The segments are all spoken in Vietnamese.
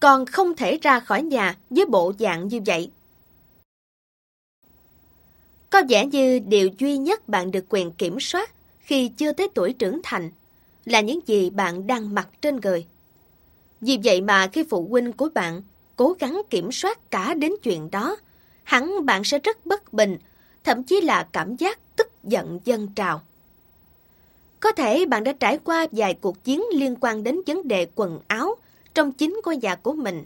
còn không thể ra khỏi nhà với bộ dạng như vậy. Có vẻ như điều duy nhất bạn được quyền kiểm soát khi chưa tới tuổi trưởng thành là những gì bạn đang mặc trên người. Vì vậy mà khi phụ huynh của bạn cố gắng kiểm soát cả đến chuyện đó, hẳn bạn sẽ rất bất bình, thậm chí là cảm giác tức giận dân trào. Có thể bạn đã trải qua vài cuộc chiến liên quan đến vấn đề quần áo trong chính ngôi nhà của mình.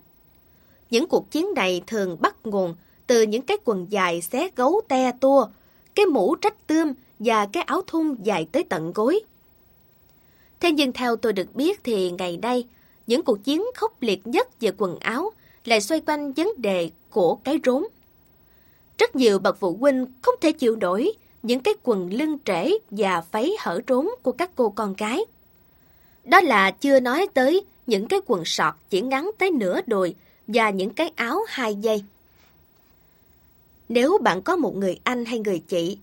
Những cuộc chiến này thường bắt nguồn từ những cái quần dài xé gấu te tua, cái mũ trách tươm và cái áo thun dài tới tận gối. Thế nhưng theo tôi được biết thì ngày nay, những cuộc chiến khốc liệt nhất về quần áo lại xoay quanh vấn đề của cái rốn. Rất nhiều bậc phụ huynh không thể chịu nổi những cái quần lưng trễ và váy hở rốn của các cô con gái. Đó là chưa nói tới những cái quần sọt chỉ ngắn tới nửa đùi và những cái áo hai dây. Nếu bạn có một người anh hay người chị,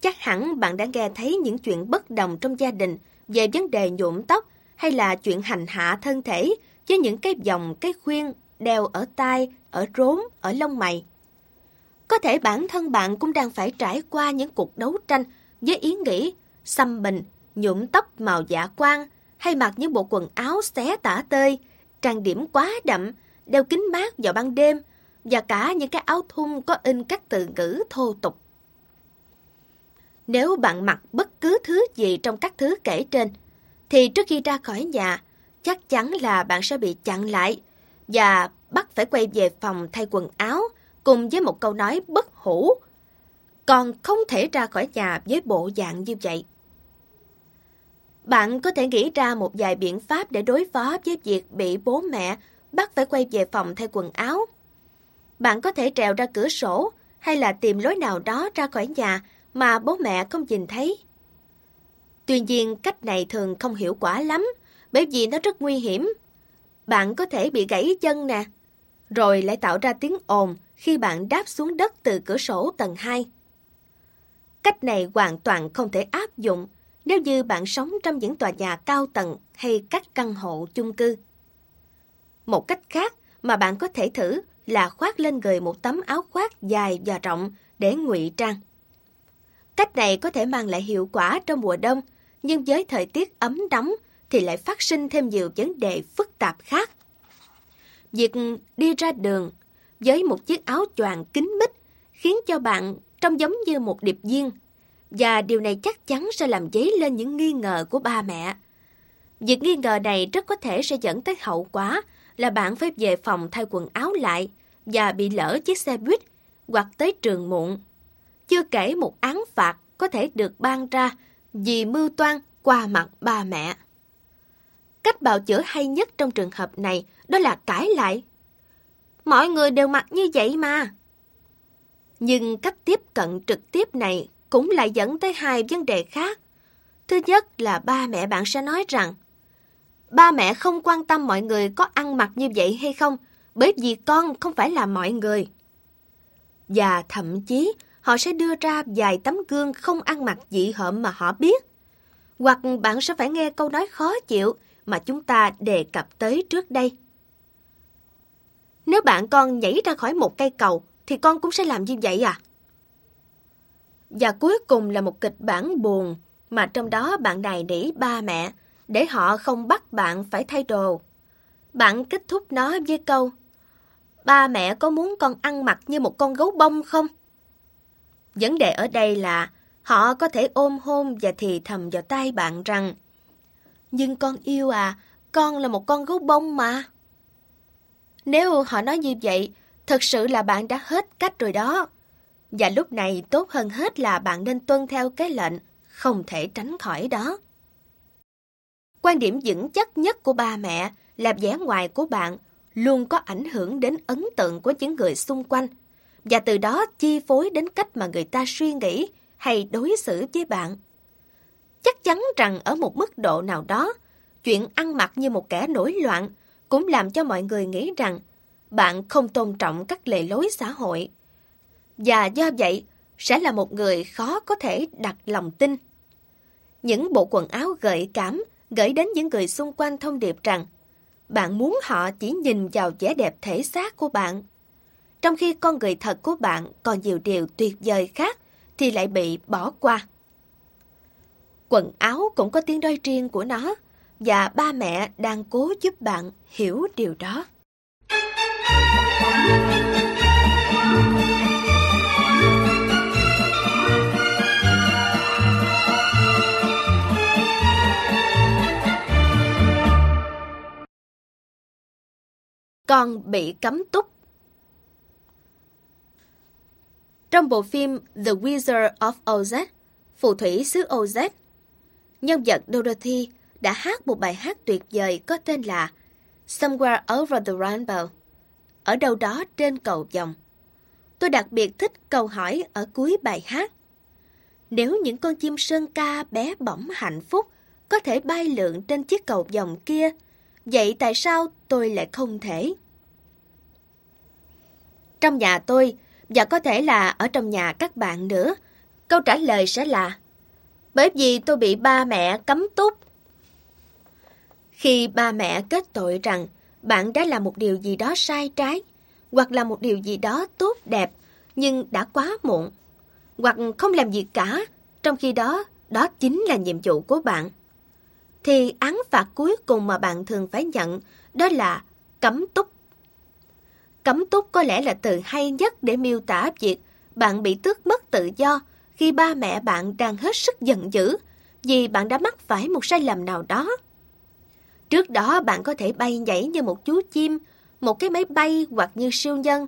chắc hẳn bạn đã nghe thấy những chuyện bất đồng trong gia đình về vấn đề nhuộm tóc hay là chuyện hành hạ thân thể với những cái vòng cái khuyên đeo ở tai, ở rốn, ở lông mày. Có thể bản thân bạn cũng đang phải trải qua những cuộc đấu tranh với ý nghĩ xăm mình, nhuộm tóc màu dạ quang hay mặc những bộ quần áo xé tả tơi, trang điểm quá đậm, đeo kính mát vào ban đêm và cả những cái áo thun có in các từ ngữ thô tục. Nếu bạn mặc bất cứ thứ gì trong các thứ kể trên, thì trước khi ra khỏi nhà, chắc chắn là bạn sẽ bị chặn lại và bắt phải quay về phòng thay quần áo cùng với một câu nói bất hủ. Còn không thể ra khỏi nhà với bộ dạng như vậy. Bạn có thể nghĩ ra một vài biện pháp để đối phó với việc bị bố mẹ bắt phải quay về phòng thay quần áo. Bạn có thể trèo ra cửa sổ hay là tìm lối nào đó ra khỏi nhà mà bố mẹ không nhìn thấy. Tuy nhiên, cách này thường không hiệu quả lắm, bởi vì nó rất nguy hiểm. Bạn có thể bị gãy chân nè, rồi lại tạo ra tiếng ồn khi bạn đáp xuống đất từ cửa sổ tầng 2. Cách này hoàn toàn không thể áp dụng nếu như bạn sống trong những tòa nhà cao tầng hay các căn hộ chung cư. Một cách khác mà bạn có thể thử là khoác lên người một tấm áo khoác dài và rộng để ngụy trang. Cách này có thể mang lại hiệu quả trong mùa đông, nhưng với thời tiết ấm nóng thì lại phát sinh thêm nhiều vấn đề phức tạp khác. Việc đi ra đường với một chiếc áo choàng kín mít khiến cho bạn trông giống như một điệp viên và điều này chắc chắn sẽ làm dấy lên những nghi ngờ của ba mẹ. Việc nghi ngờ này rất có thể sẽ dẫn tới hậu quả là bạn phải về phòng thay quần áo lại và bị lỡ chiếc xe buýt hoặc tới trường muộn. Chưa kể một án phạt có thể được ban ra vì mưu toan qua mặt ba mẹ. Cách bào chữa hay nhất trong trường hợp này đó là cãi lại. Mọi người đều mặc như vậy mà. Nhưng cách tiếp cận trực tiếp này cũng lại dẫn tới hai vấn đề khác. Thứ nhất là ba mẹ bạn sẽ nói rằng ba mẹ không quan tâm mọi người có ăn mặc như vậy hay không, bởi vì con không phải là mọi người. Và thậm chí họ sẽ đưa ra vài tấm gương không ăn mặc dị hợm mà họ biết. Hoặc bạn sẽ phải nghe câu nói khó chịu mà chúng ta đề cập tới trước đây. Nếu bạn con nhảy ra khỏi một cây cầu, thì con cũng sẽ làm như vậy à? Và cuối cùng là một kịch bản buồn, mà trong đó bạn này nỉ ba mẹ, để họ không bắt bạn phải thay đồ. Bạn kết thúc nó với câu, ba mẹ có muốn con ăn mặc như một con gấu bông không? Vấn đề ở đây là họ có thể ôm hôn và thì thầm vào tay bạn rằng Nhưng con yêu à, con là một con gấu bông mà. Nếu họ nói như vậy, thật sự là bạn đã hết cách rồi đó. Và lúc này tốt hơn hết là bạn nên tuân theo cái lệnh, không thể tránh khỏi đó. Quan điểm vững chắc nhất của ba mẹ là vẻ ngoài của bạn luôn có ảnh hưởng đến ấn tượng của những người xung quanh và từ đó chi phối đến cách mà người ta suy nghĩ hay đối xử với bạn. Chắc chắn rằng ở một mức độ nào đó, chuyện ăn mặc như một kẻ nổi loạn cũng làm cho mọi người nghĩ rằng bạn không tôn trọng các lệ lối xã hội. Và do vậy, sẽ là một người khó có thể đặt lòng tin. Những bộ quần áo gợi cảm gửi đến những người xung quanh thông điệp rằng bạn muốn họ chỉ nhìn vào vẻ đẹp thể xác của bạn. Trong khi con người thật của bạn còn nhiều điều tuyệt vời khác thì lại bị bỏ qua. Quần áo cũng có tiếng nói riêng của nó và ba mẹ đang cố giúp bạn hiểu điều đó. Con bị cấm túc Trong bộ phim The Wizard of Oz, Phù thủy xứ Oz, nhân vật Dorothy đã hát một bài hát tuyệt vời có tên là Somewhere Over the Rainbow, ở đâu đó trên cầu vòng. Tôi đặc biệt thích câu hỏi ở cuối bài hát. Nếu những con chim sơn ca bé bỏng hạnh phúc có thể bay lượn trên chiếc cầu vòng kia, vậy tại sao tôi lại không thể? Trong nhà tôi, và có thể là ở trong nhà các bạn nữa, câu trả lời sẽ là Bởi vì tôi bị ba mẹ cấm túc. Khi ba mẹ kết tội rằng bạn đã làm một điều gì đó sai trái, hoặc là một điều gì đó tốt đẹp, nhưng đã quá muộn, hoặc không làm gì cả, trong khi đó, đó chính là nhiệm vụ của bạn. Thì án phạt cuối cùng mà bạn thường phải nhận đó là cấm túc. Cấm túc có lẽ là từ hay nhất để miêu tả việc bạn bị tước mất tự do khi ba mẹ bạn đang hết sức giận dữ vì bạn đã mắc phải một sai lầm nào đó. Trước đó bạn có thể bay nhảy như một chú chim, một cái máy bay hoặc như siêu nhân.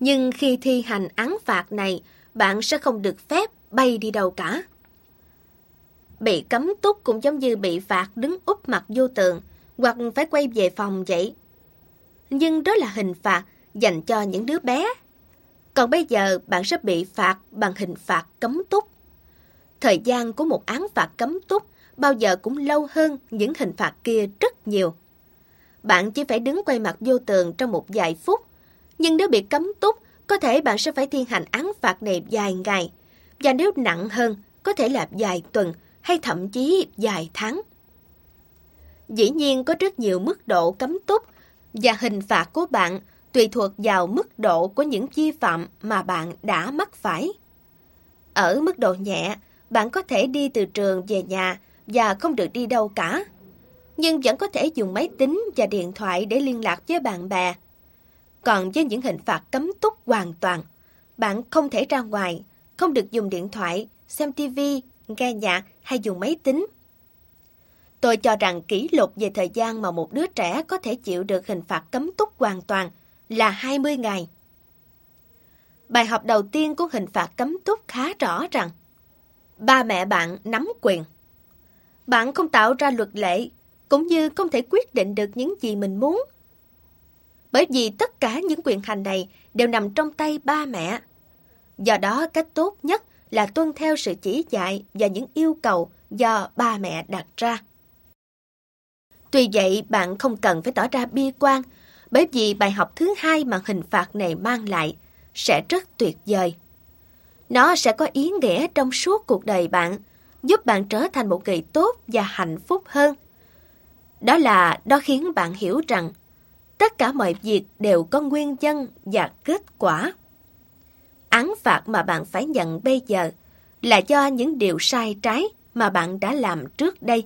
Nhưng khi thi hành án phạt này, bạn sẽ không được phép bay đi đâu cả. Bị cấm túc cũng giống như bị phạt đứng úp mặt vô tường hoặc phải quay về phòng vậy. Nhưng đó là hình phạt dành cho những đứa bé. Còn bây giờ bạn sẽ bị phạt bằng hình phạt cấm túc. Thời gian của một án phạt cấm túc bao giờ cũng lâu hơn những hình phạt kia rất nhiều. Bạn chỉ phải đứng quay mặt vô tường trong một vài phút, nhưng nếu bị cấm túc, có thể bạn sẽ phải thi hành án phạt này vài ngày, và nếu nặng hơn, có thể là vài tuần hay thậm chí vài tháng. Dĩ nhiên có rất nhiều mức độ cấm túc và hình phạt của bạn tùy thuộc vào mức độ của những vi phạm mà bạn đã mắc phải. Ở mức độ nhẹ, bạn có thể đi từ trường về nhà và không được đi đâu cả. Nhưng vẫn có thể dùng máy tính và điện thoại để liên lạc với bạn bè. Còn với những hình phạt cấm túc hoàn toàn, bạn không thể ra ngoài, không được dùng điện thoại, xem TV, nghe nhạc hay dùng máy tính. Tôi cho rằng kỷ lục về thời gian mà một đứa trẻ có thể chịu được hình phạt cấm túc hoàn toàn là 20 ngày. Bài học đầu tiên của hình phạt cấm túc khá rõ rằng ba mẹ bạn nắm quyền. Bạn không tạo ra luật lệ, cũng như không thể quyết định được những gì mình muốn. Bởi vì tất cả những quyền hành này đều nằm trong tay ba mẹ. Do đó, cách tốt nhất là tuân theo sự chỉ dạy và những yêu cầu do ba mẹ đặt ra. Tuy vậy, bạn không cần phải tỏ ra bi quan, bởi vì bài học thứ hai mà hình phạt này mang lại sẽ rất tuyệt vời. Nó sẽ có ý nghĩa trong suốt cuộc đời bạn, giúp bạn trở thành một người tốt và hạnh phúc hơn. Đó là đó khiến bạn hiểu rằng tất cả mọi việc đều có nguyên nhân và kết quả. Án phạt mà bạn phải nhận bây giờ là do những điều sai trái mà bạn đã làm trước đây.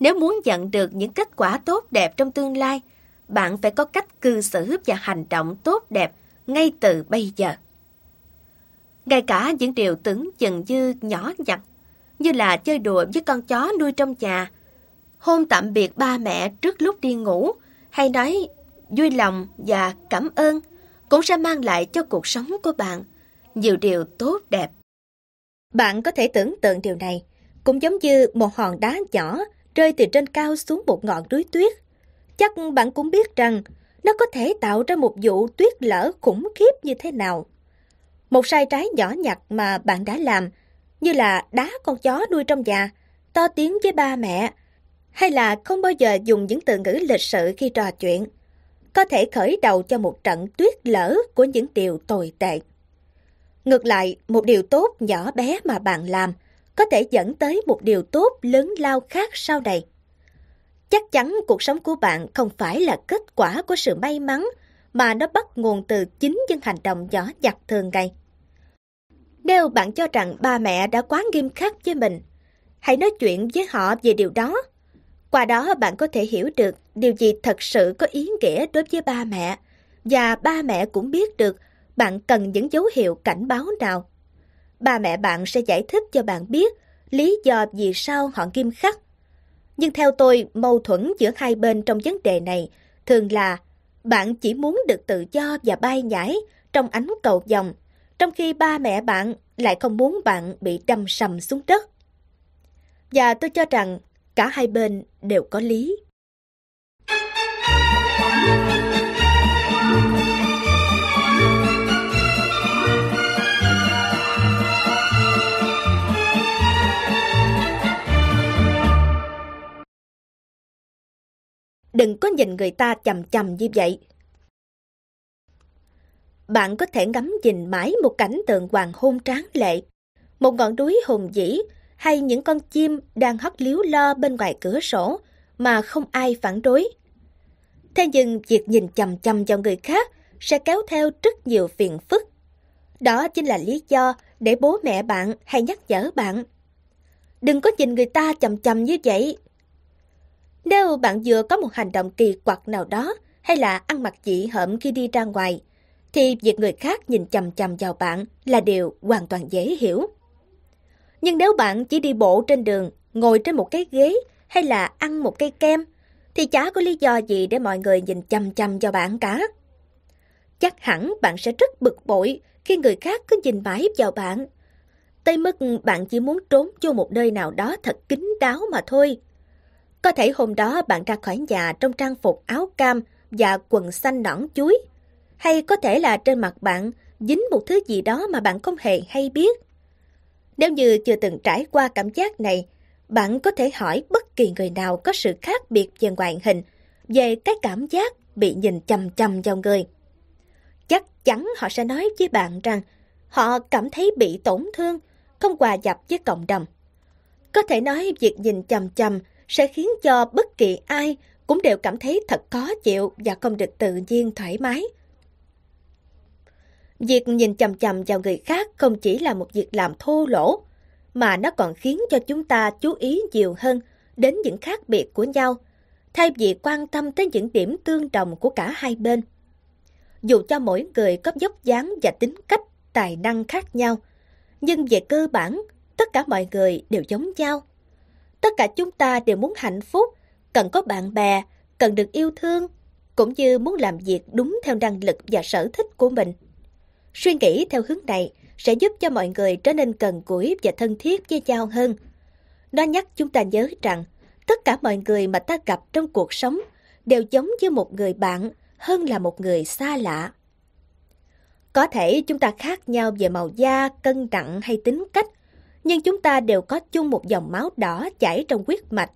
Nếu muốn nhận được những kết quả tốt đẹp trong tương lai, bạn phải có cách cư xử và hành động tốt đẹp ngay từ bây giờ. Ngay cả những điều tưởng chừng như nhỏ nhặt, như là chơi đùa với con chó nuôi trong nhà, hôn tạm biệt ba mẹ trước lúc đi ngủ, hay nói vui lòng và cảm ơn, cũng sẽ mang lại cho cuộc sống của bạn nhiều điều tốt đẹp. Bạn có thể tưởng tượng điều này, cũng giống như một hòn đá nhỏ rơi từ trên cao xuống một ngọn núi tuyết. Chắc bạn cũng biết rằng nó có thể tạo ra một vụ tuyết lở khủng khiếp như thế nào. Một sai trái nhỏ nhặt mà bạn đã làm, như là đá con chó nuôi trong nhà, to tiếng với ba mẹ, hay là không bao giờ dùng những từ ngữ lịch sự khi trò chuyện, có thể khởi đầu cho một trận tuyết lở của những điều tồi tệ. Ngược lại, một điều tốt nhỏ bé mà bạn làm – có thể dẫn tới một điều tốt lớn lao khác sau này. Chắc chắn cuộc sống của bạn không phải là kết quả của sự may mắn, mà nó bắt nguồn từ chính những hành động nhỏ nhặt thường ngày. Nếu bạn cho rằng ba mẹ đã quá nghiêm khắc với mình, hãy nói chuyện với họ về điều đó. Qua đó bạn có thể hiểu được điều gì thật sự có ý nghĩa đối với ba mẹ, và ba mẹ cũng biết được bạn cần những dấu hiệu cảnh báo nào. Ba mẹ bạn sẽ giải thích cho bạn biết lý do vì sao họ nghiêm khắc. Nhưng theo tôi, mâu thuẫn giữa hai bên trong vấn đề này thường là bạn chỉ muốn được tự do và bay nhảy trong ánh cầu vòng, trong khi ba mẹ bạn lại không muốn bạn bị đâm sầm xuống đất. Và tôi cho rằng cả hai bên đều có lý. Đừng có nhìn người ta chầm chầm như vậy. Bạn có thể ngắm nhìn mãi một cảnh tượng hoàng hôn tráng lệ, một ngọn núi hùng vĩ hay những con chim đang hót líu lo bên ngoài cửa sổ mà không ai phản đối. Thế nhưng việc nhìn chầm chầm vào người khác sẽ kéo theo rất nhiều phiền phức. Đó chính là lý do để bố mẹ bạn hay nhắc nhở bạn. Đừng có nhìn người ta chầm chầm như vậy. Nếu bạn vừa có một hành động kỳ quặc nào đó hay là ăn mặc dị hợm khi đi ra ngoài, thì việc người khác nhìn chầm chầm vào bạn là điều hoàn toàn dễ hiểu. Nhưng nếu bạn chỉ đi bộ trên đường, ngồi trên một cái ghế hay là ăn một cây kem, thì chả có lý do gì để mọi người nhìn chăm chăm vào bạn cả. Chắc hẳn bạn sẽ rất bực bội khi người khác cứ nhìn mãi vào bạn. Tới mức bạn chỉ muốn trốn vô một nơi nào đó thật kín đáo mà thôi. Có thể hôm đó bạn ra khỏi nhà trong trang phục áo cam và quần xanh nõn chuối. Hay có thể là trên mặt bạn dính một thứ gì đó mà bạn không hề hay biết. Nếu như chưa từng trải qua cảm giác này, bạn có thể hỏi bất kỳ người nào có sự khác biệt về ngoại hình, về cái cảm giác bị nhìn chầm chầm vào người. Chắc chắn họ sẽ nói với bạn rằng họ cảm thấy bị tổn thương, không hòa nhập với cộng đồng. Có thể nói việc nhìn chầm chầm sẽ khiến cho bất kỳ ai cũng đều cảm thấy thật khó chịu và không được tự nhiên thoải mái. Việc nhìn chầm chầm vào người khác không chỉ là một việc làm thô lỗ, mà nó còn khiến cho chúng ta chú ý nhiều hơn đến những khác biệt của nhau, thay vì quan tâm tới những điểm tương đồng của cả hai bên. Dù cho mỗi người có dốc dáng và tính cách, tài năng khác nhau, nhưng về cơ bản, tất cả mọi người đều giống nhau. Tất cả chúng ta đều muốn hạnh phúc, cần có bạn bè, cần được yêu thương, cũng như muốn làm việc đúng theo năng lực và sở thích của mình. Suy nghĩ theo hướng này sẽ giúp cho mọi người trở nên gần gũi và thân thiết với nhau hơn. Nó nhắc chúng ta nhớ rằng tất cả mọi người mà ta gặp trong cuộc sống đều giống như một người bạn hơn là một người xa lạ. Có thể chúng ta khác nhau về màu da, cân nặng hay tính cách, nhưng chúng ta đều có chung một dòng máu đỏ chảy trong huyết mạch.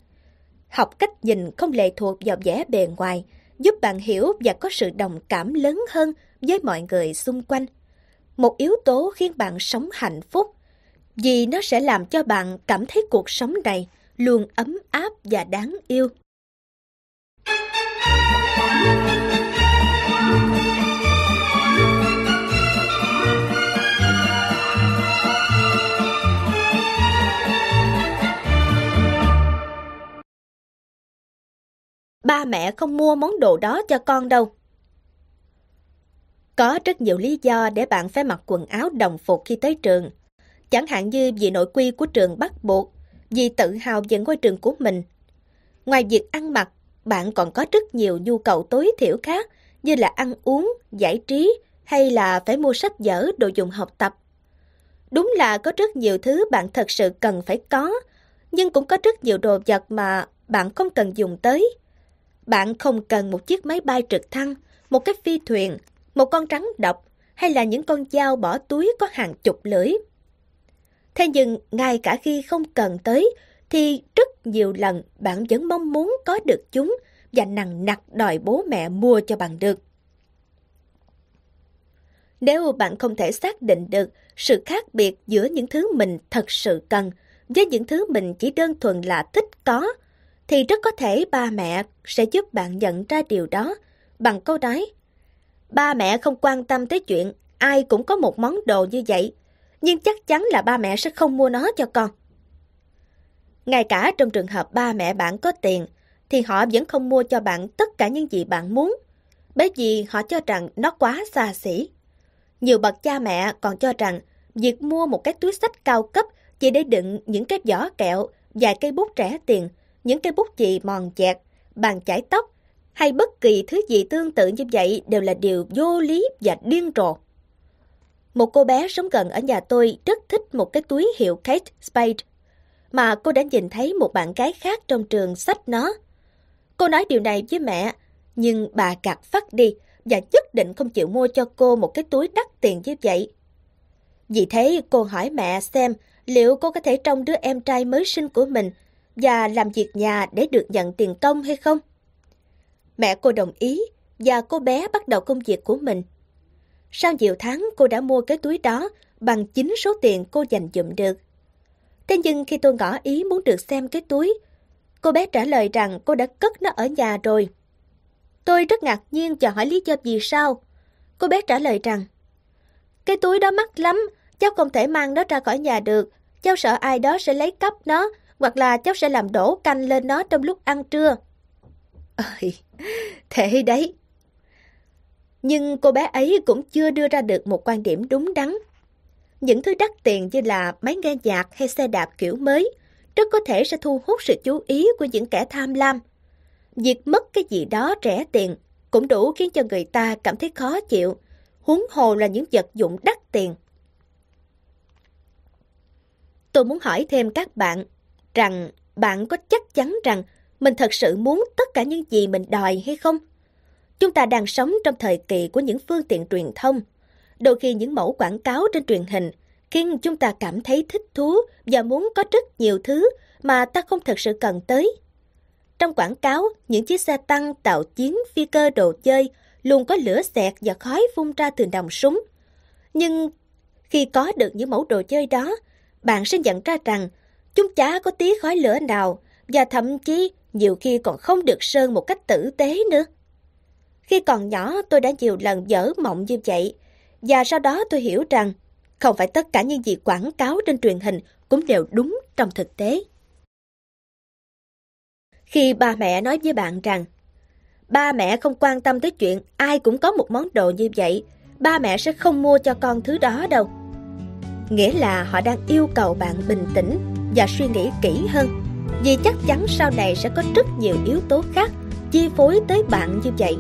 Học cách nhìn không lệ thuộc vào vẻ bề ngoài, giúp bạn hiểu và có sự đồng cảm lớn hơn với mọi người xung quanh. Một yếu tố khiến bạn sống hạnh phúc, vì nó sẽ làm cho bạn cảm thấy cuộc sống này luôn ấm áp và đáng yêu. ba mẹ không mua món đồ đó cho con đâu. Có rất nhiều lý do để bạn phải mặc quần áo đồng phục khi tới trường. Chẳng hạn như vì nội quy của trường bắt buộc, vì tự hào về ngôi trường của mình. Ngoài việc ăn mặc, bạn còn có rất nhiều nhu cầu tối thiểu khác như là ăn uống, giải trí hay là phải mua sách vở, đồ dùng học tập. Đúng là có rất nhiều thứ bạn thật sự cần phải có, nhưng cũng có rất nhiều đồ vật mà bạn không cần dùng tới. Bạn không cần một chiếc máy bay trực thăng, một cái phi thuyền, một con rắn độc hay là những con dao bỏ túi có hàng chục lưỡi. Thế nhưng ngay cả khi không cần tới thì rất nhiều lần bạn vẫn mong muốn có được chúng và nặng nặc đòi bố mẹ mua cho bạn được. Nếu bạn không thể xác định được sự khác biệt giữa những thứ mình thật sự cần với những thứ mình chỉ đơn thuần là thích có, thì rất có thể ba mẹ sẽ giúp bạn nhận ra điều đó bằng câu nói Ba mẹ không quan tâm tới chuyện ai cũng có một món đồ như vậy, nhưng chắc chắn là ba mẹ sẽ không mua nó cho con. Ngay cả trong trường hợp ba mẹ bạn có tiền, thì họ vẫn không mua cho bạn tất cả những gì bạn muốn, bởi vì họ cho rằng nó quá xa xỉ. Nhiều bậc cha mẹ còn cho rằng việc mua một cái túi sách cao cấp chỉ để đựng những cái giỏ kẹo, vài cây bút rẻ tiền, những cây bút chì mòn chẹt, bàn chải tóc hay bất kỳ thứ gì tương tự như vậy đều là điều vô lý và điên rồ. Một cô bé sống gần ở nhà tôi rất thích một cái túi hiệu Kate Spade, mà cô đã nhìn thấy một bạn gái khác trong trường sách nó. Cô nói điều này với mẹ, nhưng bà gạt phát đi và nhất định không chịu mua cho cô một cái túi đắt tiền như vậy. Vì thế cô hỏi mẹ xem liệu cô có thể trông đứa em trai mới sinh của mình và làm việc nhà để được nhận tiền công hay không. Mẹ cô đồng ý và cô bé bắt đầu công việc của mình. Sau nhiều tháng cô đã mua cái túi đó bằng chính số tiền cô dành dụm được. Thế nhưng khi tôi ngỏ ý muốn được xem cái túi, cô bé trả lời rằng cô đã cất nó ở nhà rồi. Tôi rất ngạc nhiên và hỏi lý do vì sao. Cô bé trả lời rằng, cái túi đó mắc lắm, cháu không thể mang nó ra khỏi nhà được. Cháu sợ ai đó sẽ lấy cắp nó, hoặc là cháu sẽ làm đổ canh lên nó trong lúc ăn trưa. Ơi, thế đấy. Nhưng cô bé ấy cũng chưa đưa ra được một quan điểm đúng đắn. Những thứ đắt tiền như là máy nghe nhạc hay xe đạp kiểu mới rất có thể sẽ thu hút sự chú ý của những kẻ tham lam. Việc mất cái gì đó rẻ tiền cũng đủ khiến cho người ta cảm thấy khó chịu, huống hồ là những vật dụng đắt tiền. Tôi muốn hỏi thêm các bạn rằng bạn có chắc chắn rằng mình thật sự muốn tất cả những gì mình đòi hay không? Chúng ta đang sống trong thời kỳ của những phương tiện truyền thông. Đôi khi những mẫu quảng cáo trên truyền hình khiến chúng ta cảm thấy thích thú và muốn có rất nhiều thứ mà ta không thật sự cần tới. Trong quảng cáo, những chiếc xe tăng, tạo chiến, phi cơ đồ chơi luôn có lửa xẹt và khói phun ra từ nòng súng. Nhưng khi có được những mẫu đồ chơi đó, bạn sẽ nhận ra rằng chúng chả có tí khói lửa nào và thậm chí nhiều khi còn không được sơn một cách tử tế nữa. Khi còn nhỏ tôi đã nhiều lần dở mộng như vậy và sau đó tôi hiểu rằng không phải tất cả những gì quảng cáo trên truyền hình cũng đều đúng trong thực tế. Khi ba mẹ nói với bạn rằng ba mẹ không quan tâm tới chuyện ai cũng có một món đồ như vậy, ba mẹ sẽ không mua cho con thứ đó đâu. Nghĩa là họ đang yêu cầu bạn bình tĩnh và suy nghĩ kỹ hơn vì chắc chắn sau này sẽ có rất nhiều yếu tố khác chi phối tới bạn như vậy.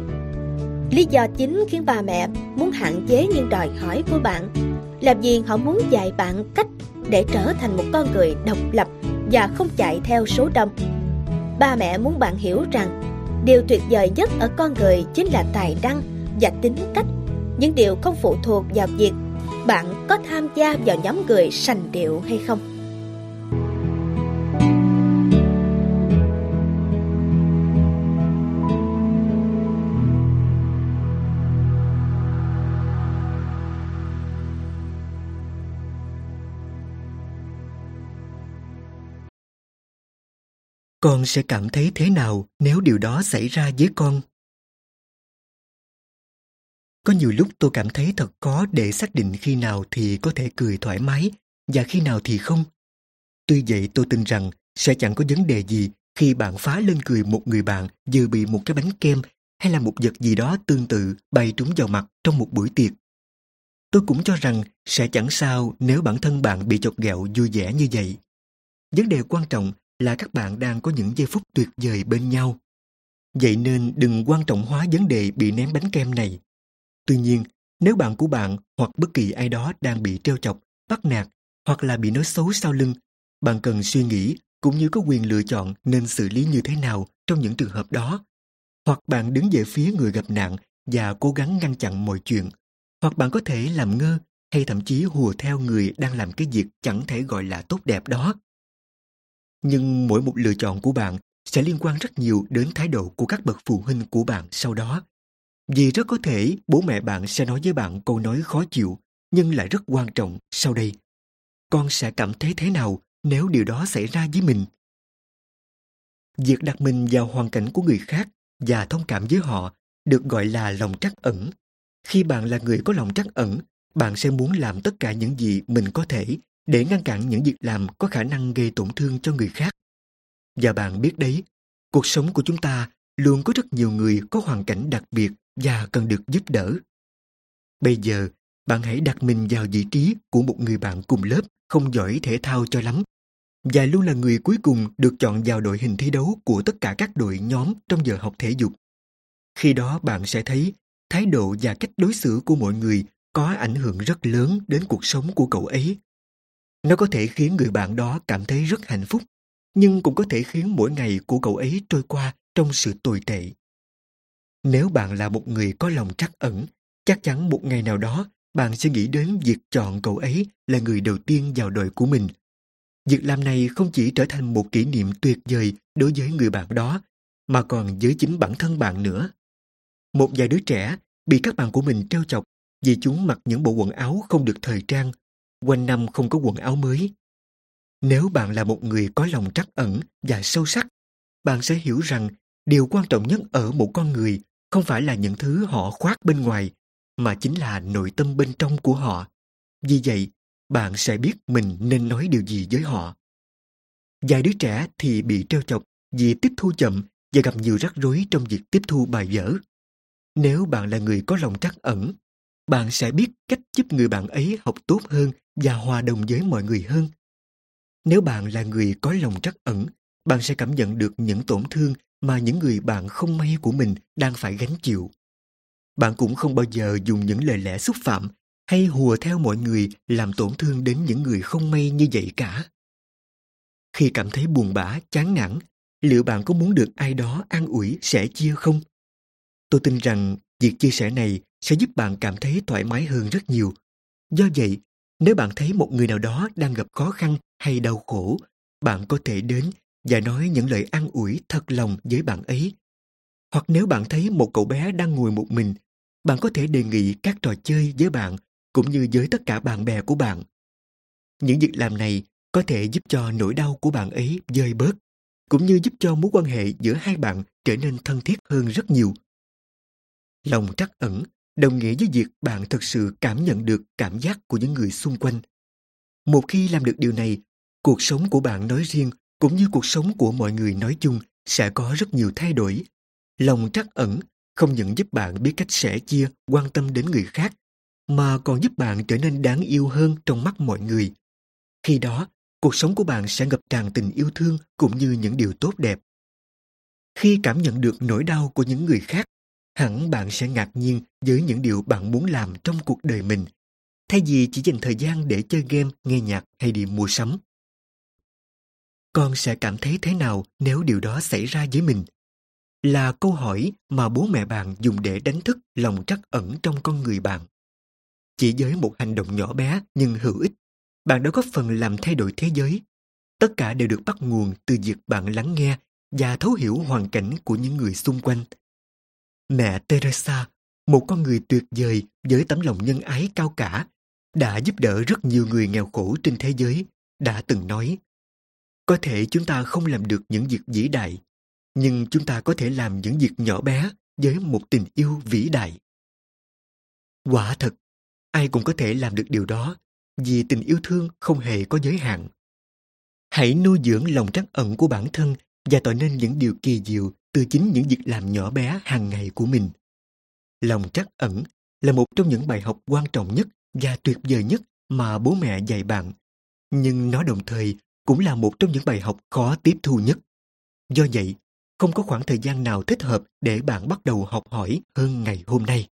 Lý do chính khiến bà mẹ muốn hạn chế những đòi hỏi của bạn là vì họ muốn dạy bạn cách để trở thành một con người độc lập và không chạy theo số đông. Ba mẹ muốn bạn hiểu rằng điều tuyệt vời nhất ở con người chính là tài năng và tính cách. Những điều không phụ thuộc vào việc bạn có tham gia vào nhóm người sành điệu hay không. Con sẽ cảm thấy thế nào nếu điều đó xảy ra với con có nhiều lúc tôi cảm thấy thật khó để xác định khi nào thì có thể cười thoải mái và khi nào thì không tuy vậy tôi tin rằng sẽ chẳng có vấn đề gì khi bạn phá lên cười một người bạn vừa bị một cái bánh kem hay là một vật gì đó tương tự bay trúng vào mặt trong một buổi tiệc. Tôi cũng cho rằng sẽ chẳng sao nếu bản thân bạn bị chọc ghẹo vui vẻ như vậy. Vấn đề quan trọng là các bạn đang có những giây phút tuyệt vời bên nhau. Vậy nên đừng quan trọng hóa vấn đề bị ném bánh kem này. Tuy nhiên, nếu bạn của bạn hoặc bất kỳ ai đó đang bị trêu chọc, bắt nạt hoặc là bị nói xấu sau lưng, bạn cần suy nghĩ cũng như có quyền lựa chọn nên xử lý như thế nào trong những trường hợp đó. Hoặc bạn đứng về phía người gặp nạn và cố gắng ngăn chặn mọi chuyện. Hoặc bạn có thể làm ngơ hay thậm chí hùa theo người đang làm cái việc chẳng thể gọi là tốt đẹp đó. Nhưng mỗi một lựa chọn của bạn sẽ liên quan rất nhiều đến thái độ của các bậc phụ huynh của bạn sau đó. Vì rất có thể bố mẹ bạn sẽ nói với bạn câu nói khó chịu nhưng lại rất quan trọng sau đây. Con sẽ cảm thấy thế nào nếu điều đó xảy ra với mình? Việc đặt mình vào hoàn cảnh của người khác và thông cảm với họ được gọi là lòng trắc ẩn. Khi bạn là người có lòng trắc ẩn, bạn sẽ muốn làm tất cả những gì mình có thể để ngăn cản những việc làm có khả năng gây tổn thương cho người khác. Và bạn biết đấy, cuộc sống của chúng ta luôn có rất nhiều người có hoàn cảnh đặc biệt và cần được giúp đỡ. Bây giờ, bạn hãy đặt mình vào vị trí của một người bạn cùng lớp không giỏi thể thao cho lắm và luôn là người cuối cùng được chọn vào đội hình thi đấu của tất cả các đội nhóm trong giờ học thể dục. Khi đó bạn sẽ thấy thái độ và cách đối xử của mọi người có ảnh hưởng rất lớn đến cuộc sống của cậu ấy. Nó có thể khiến người bạn đó cảm thấy rất hạnh phúc, nhưng cũng có thể khiến mỗi ngày của cậu ấy trôi qua trong sự tồi tệ. Nếu bạn là một người có lòng trắc ẩn, chắc chắn một ngày nào đó bạn sẽ nghĩ đến việc chọn cậu ấy là người đầu tiên vào đội của mình. Việc làm này không chỉ trở thành một kỷ niệm tuyệt vời đối với người bạn đó, mà còn với chính bản thân bạn nữa. Một vài đứa trẻ bị các bạn của mình trêu chọc vì chúng mặc những bộ quần áo không được thời trang, quanh năm không có quần áo mới. Nếu bạn là một người có lòng trắc ẩn và sâu sắc, bạn sẽ hiểu rằng điều quan trọng nhất ở một con người không phải là những thứ họ khoác bên ngoài, mà chính là nội tâm bên trong của họ. Vì vậy, bạn sẽ biết mình nên nói điều gì với họ. Vài đứa trẻ thì bị treo chọc vì tiếp thu chậm và gặp nhiều rắc rối trong việc tiếp thu bài vở. Nếu bạn là người có lòng trắc ẩn, bạn sẽ biết cách giúp người bạn ấy học tốt hơn và hòa đồng với mọi người hơn. Nếu bạn là người có lòng trắc ẩn, bạn sẽ cảm nhận được những tổn thương mà những người bạn không may của mình đang phải gánh chịu. Bạn cũng không bao giờ dùng những lời lẽ xúc phạm hay hùa theo mọi người làm tổn thương đến những người không may như vậy cả. Khi cảm thấy buồn bã, chán nản, liệu bạn có muốn được ai đó an ủi, sẻ chia không? Tôi tin rằng việc chia sẻ này sẽ giúp bạn cảm thấy thoải mái hơn rất nhiều. Do vậy, nếu bạn thấy một người nào đó đang gặp khó khăn hay đau khổ, bạn có thể đến và nói những lời an ủi thật lòng với bạn ấy. Hoặc nếu bạn thấy một cậu bé đang ngồi một mình, bạn có thể đề nghị các trò chơi với bạn cũng như với tất cả bạn bè của bạn. Những việc làm này có thể giúp cho nỗi đau của bạn ấy dơi bớt, cũng như giúp cho mối quan hệ giữa hai bạn trở nên thân thiết hơn rất nhiều. Lòng trắc ẩn đồng nghĩa với việc bạn thực sự cảm nhận được cảm giác của những người xung quanh. Một khi làm được điều này, cuộc sống của bạn nói riêng cũng như cuộc sống của mọi người nói chung sẽ có rất nhiều thay đổi. Lòng trắc ẩn không những giúp bạn biết cách sẻ chia, quan tâm đến người khác, mà còn giúp bạn trở nên đáng yêu hơn trong mắt mọi người. Khi đó, cuộc sống của bạn sẽ ngập tràn tình yêu thương cũng như những điều tốt đẹp. Khi cảm nhận được nỗi đau của những người khác, hẳn bạn sẽ ngạc nhiên với những điều bạn muốn làm trong cuộc đời mình, thay vì chỉ dành thời gian để chơi game, nghe nhạc hay đi mua sắm. Con sẽ cảm thấy thế nào nếu điều đó xảy ra với mình? Là câu hỏi mà bố mẹ bạn dùng để đánh thức lòng trắc ẩn trong con người bạn. Chỉ với một hành động nhỏ bé nhưng hữu ích, bạn đã góp phần làm thay đổi thế giới. Tất cả đều được bắt nguồn từ việc bạn lắng nghe và thấu hiểu hoàn cảnh của những người xung quanh. Mẹ Teresa, một con người tuyệt vời với tấm lòng nhân ái cao cả, đã giúp đỡ rất nhiều người nghèo khổ trên thế giới, đã từng nói có thể chúng ta không làm được những việc vĩ đại, nhưng chúng ta có thể làm những việc nhỏ bé với một tình yêu vĩ đại. Quả thật, ai cũng có thể làm được điều đó vì tình yêu thương không hề có giới hạn. Hãy nuôi dưỡng lòng trắc ẩn của bản thân và tạo nên những điều kỳ diệu từ chính những việc làm nhỏ bé hàng ngày của mình. Lòng trắc ẩn là một trong những bài học quan trọng nhất và tuyệt vời nhất mà bố mẹ dạy bạn. Nhưng nó đồng thời cũng là một trong những bài học khó tiếp thu nhất. Do vậy, không có khoảng thời gian nào thích hợp để bạn bắt đầu học hỏi hơn ngày hôm nay.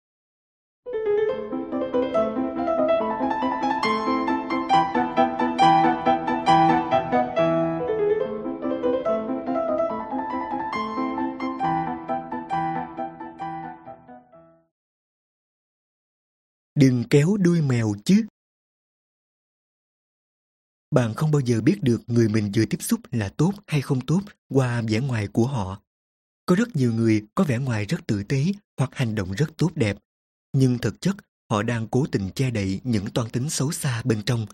Kéo đuôi mèo chứ. Bạn không bao giờ biết được người mình vừa tiếp xúc là tốt hay không tốt qua vẻ ngoài của họ. Có rất nhiều người có vẻ ngoài rất tử tế hoặc hành động rất tốt đẹp, nhưng thực chất họ đang cố tình che đậy những toan tính xấu xa bên trong.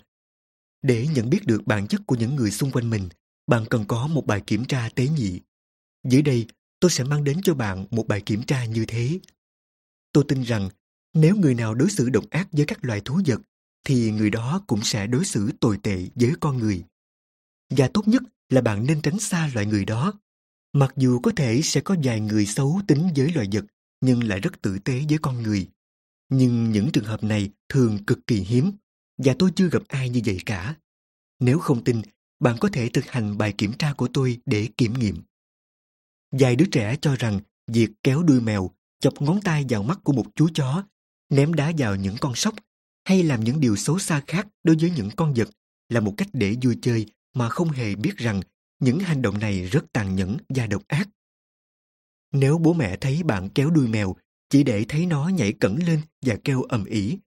Để nhận biết được bản chất của những người xung quanh mình, bạn cần có một bài kiểm tra tế nhị. Dưới đây, tôi sẽ mang đến cho bạn một bài kiểm tra như thế. Tôi tin rằng nếu người nào đối xử độc ác với các loài thú vật, thì người đó cũng sẽ đối xử tồi tệ với con người. Và tốt nhất là bạn nên tránh xa loại người đó. Mặc dù có thể sẽ có vài người xấu tính với loài vật, nhưng lại rất tử tế với con người. Nhưng những trường hợp này thường cực kỳ hiếm, và tôi chưa gặp ai như vậy cả. Nếu không tin, bạn có thể thực hành bài kiểm tra của tôi để kiểm nghiệm. Vài đứa trẻ cho rằng việc kéo đuôi mèo, chọc ngón tay vào mắt của một chú chó, ném đá vào những con sóc hay làm những điều xấu xa khác đối với những con vật là một cách để vui chơi mà không hề biết rằng những hành động này rất tàn nhẫn và độc ác. Nếu bố mẹ thấy bạn kéo đuôi mèo chỉ để thấy nó nhảy cẩn lên và kêu ầm ĩ,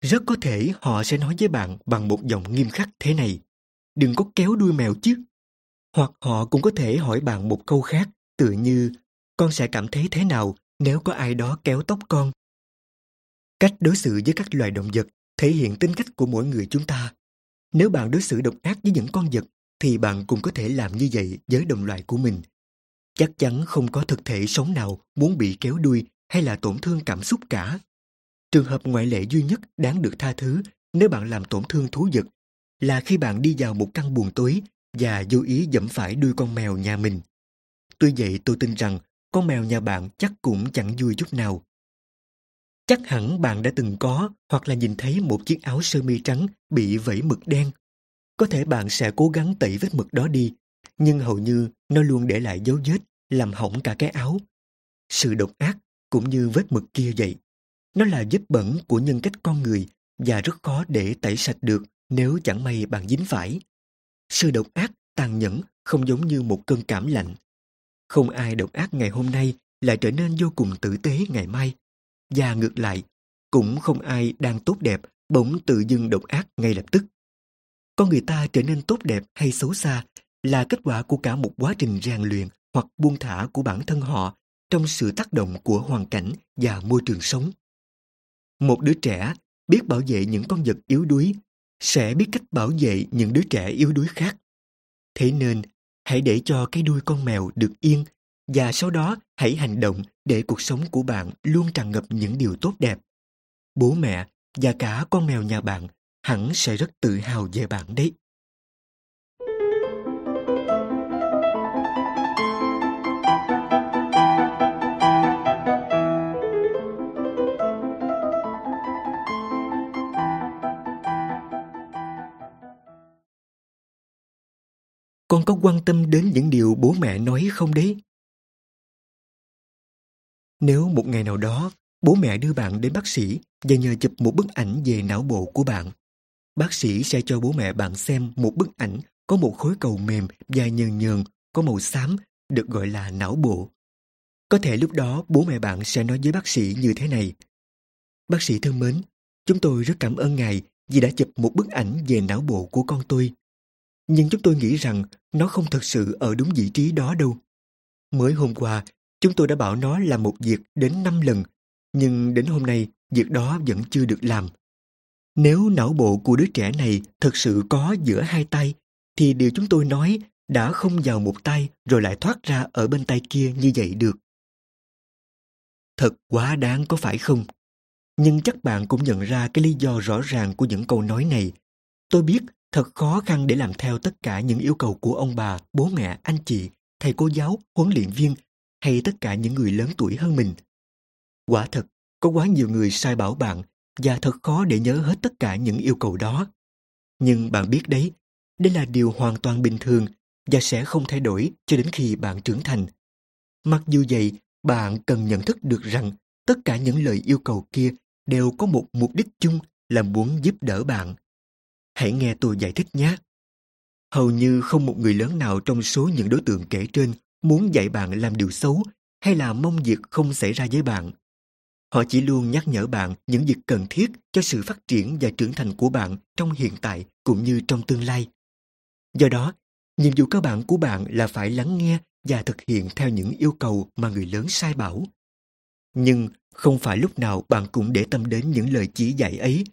rất có thể họ sẽ nói với bạn bằng một giọng nghiêm khắc thế này. Đừng có kéo đuôi mèo chứ. Hoặc họ cũng có thể hỏi bạn một câu khác, tựa như con sẽ cảm thấy thế nào nếu có ai đó kéo tóc con. Cách đối xử với các loài động vật thể hiện tính cách của mỗi người chúng ta. Nếu bạn đối xử độc ác với những con vật, thì bạn cũng có thể làm như vậy với đồng loại của mình. Chắc chắn không có thực thể sống nào muốn bị kéo đuôi hay là tổn thương cảm xúc cả. Trường hợp ngoại lệ duy nhất đáng được tha thứ nếu bạn làm tổn thương thú vật là khi bạn đi vào một căn buồng tối và vô ý dẫm phải đuôi con mèo nhà mình. Tuy vậy tôi tin rằng con mèo nhà bạn chắc cũng chẳng vui chút nào. Chắc hẳn bạn đã từng có hoặc là nhìn thấy một chiếc áo sơ mi trắng bị vẫy mực đen. Có thể bạn sẽ cố gắng tẩy vết mực đó đi, nhưng hầu như nó luôn để lại dấu vết, làm hỏng cả cái áo. Sự độc ác cũng như vết mực kia vậy. Nó là vết bẩn của nhân cách con người và rất khó để tẩy sạch được nếu chẳng may bạn dính phải. Sự độc ác, tàn nhẫn không giống như một cơn cảm lạnh. Không ai độc ác ngày hôm nay lại trở nên vô cùng tử tế ngày mai. Và ngược lại, cũng không ai đang tốt đẹp bỗng tự dưng độc ác ngay lập tức. Con người ta trở nên tốt đẹp hay xấu xa là kết quả của cả một quá trình rèn luyện hoặc buông thả của bản thân họ trong sự tác động của hoàn cảnh và môi trường sống. Một đứa trẻ biết bảo vệ những con vật yếu đuối sẽ biết cách bảo vệ những đứa trẻ yếu đuối khác. Thế nên, hãy để cho cái đuôi con mèo được yên và sau đó, hãy hành động để cuộc sống của bạn luôn tràn ngập những điều tốt đẹp. Bố mẹ và cả con mèo nhà bạn hẳn sẽ rất tự hào về bạn đấy. Con có quan tâm đến những điều bố mẹ nói không đấy? Nếu một ngày nào đó bố mẹ đưa bạn đến bác sĩ và nhờ chụp một bức ảnh về não bộ của bạn, bác sĩ sẽ cho bố mẹ bạn xem một bức ảnh có một khối cầu mềm và nhờn nhờn có màu xám được gọi là não bộ. Có thể lúc đó bố mẹ bạn sẽ nói với bác sĩ như thế này. Bác sĩ thân mến, chúng tôi rất cảm ơn ngài vì đã chụp một bức ảnh về não bộ của con tôi. Nhưng chúng tôi nghĩ rằng nó không thật sự ở đúng vị trí đó đâu. Mới hôm qua, chúng tôi đã bảo nó làm một việc đến 5 lần, nhưng đến hôm nay, việc đó vẫn chưa được làm. Nếu não bộ của đứa trẻ này thật sự có giữa hai tay, thì điều chúng tôi nói đã không vào một tay rồi lại thoát ra ở bên tay kia như vậy được. Thật quá đáng có phải không? Nhưng chắc bạn cũng nhận ra cái lý do rõ ràng của những câu nói này. Tôi biết Thật khó khăn để làm theo tất cả những yêu cầu của ông bà, bố mẹ, anh chị, thầy cô giáo, huấn luyện viên hay tất cả những người lớn tuổi hơn mình. Quả thật, có quá nhiều người sai bảo bạn và thật khó để nhớ hết tất cả những yêu cầu đó. Nhưng bạn biết đấy, đây là điều hoàn toàn bình thường và sẽ không thay đổi cho đến khi bạn trưởng thành. Mặc dù vậy, bạn cần nhận thức được rằng tất cả những lời yêu cầu kia đều có một mục đích chung là muốn giúp đỡ bạn Hãy nghe tôi giải thích nhé. Hầu như không một người lớn nào trong số những đối tượng kể trên muốn dạy bạn làm điều xấu hay là mong việc không xảy ra với bạn. Họ chỉ luôn nhắc nhở bạn những việc cần thiết cho sự phát triển và trưởng thành của bạn trong hiện tại cũng như trong tương lai. Do đó, nhiệm vụ cơ bản của bạn là phải lắng nghe và thực hiện theo những yêu cầu mà người lớn sai bảo. Nhưng không phải lúc nào bạn cũng để tâm đến những lời chỉ dạy ấy.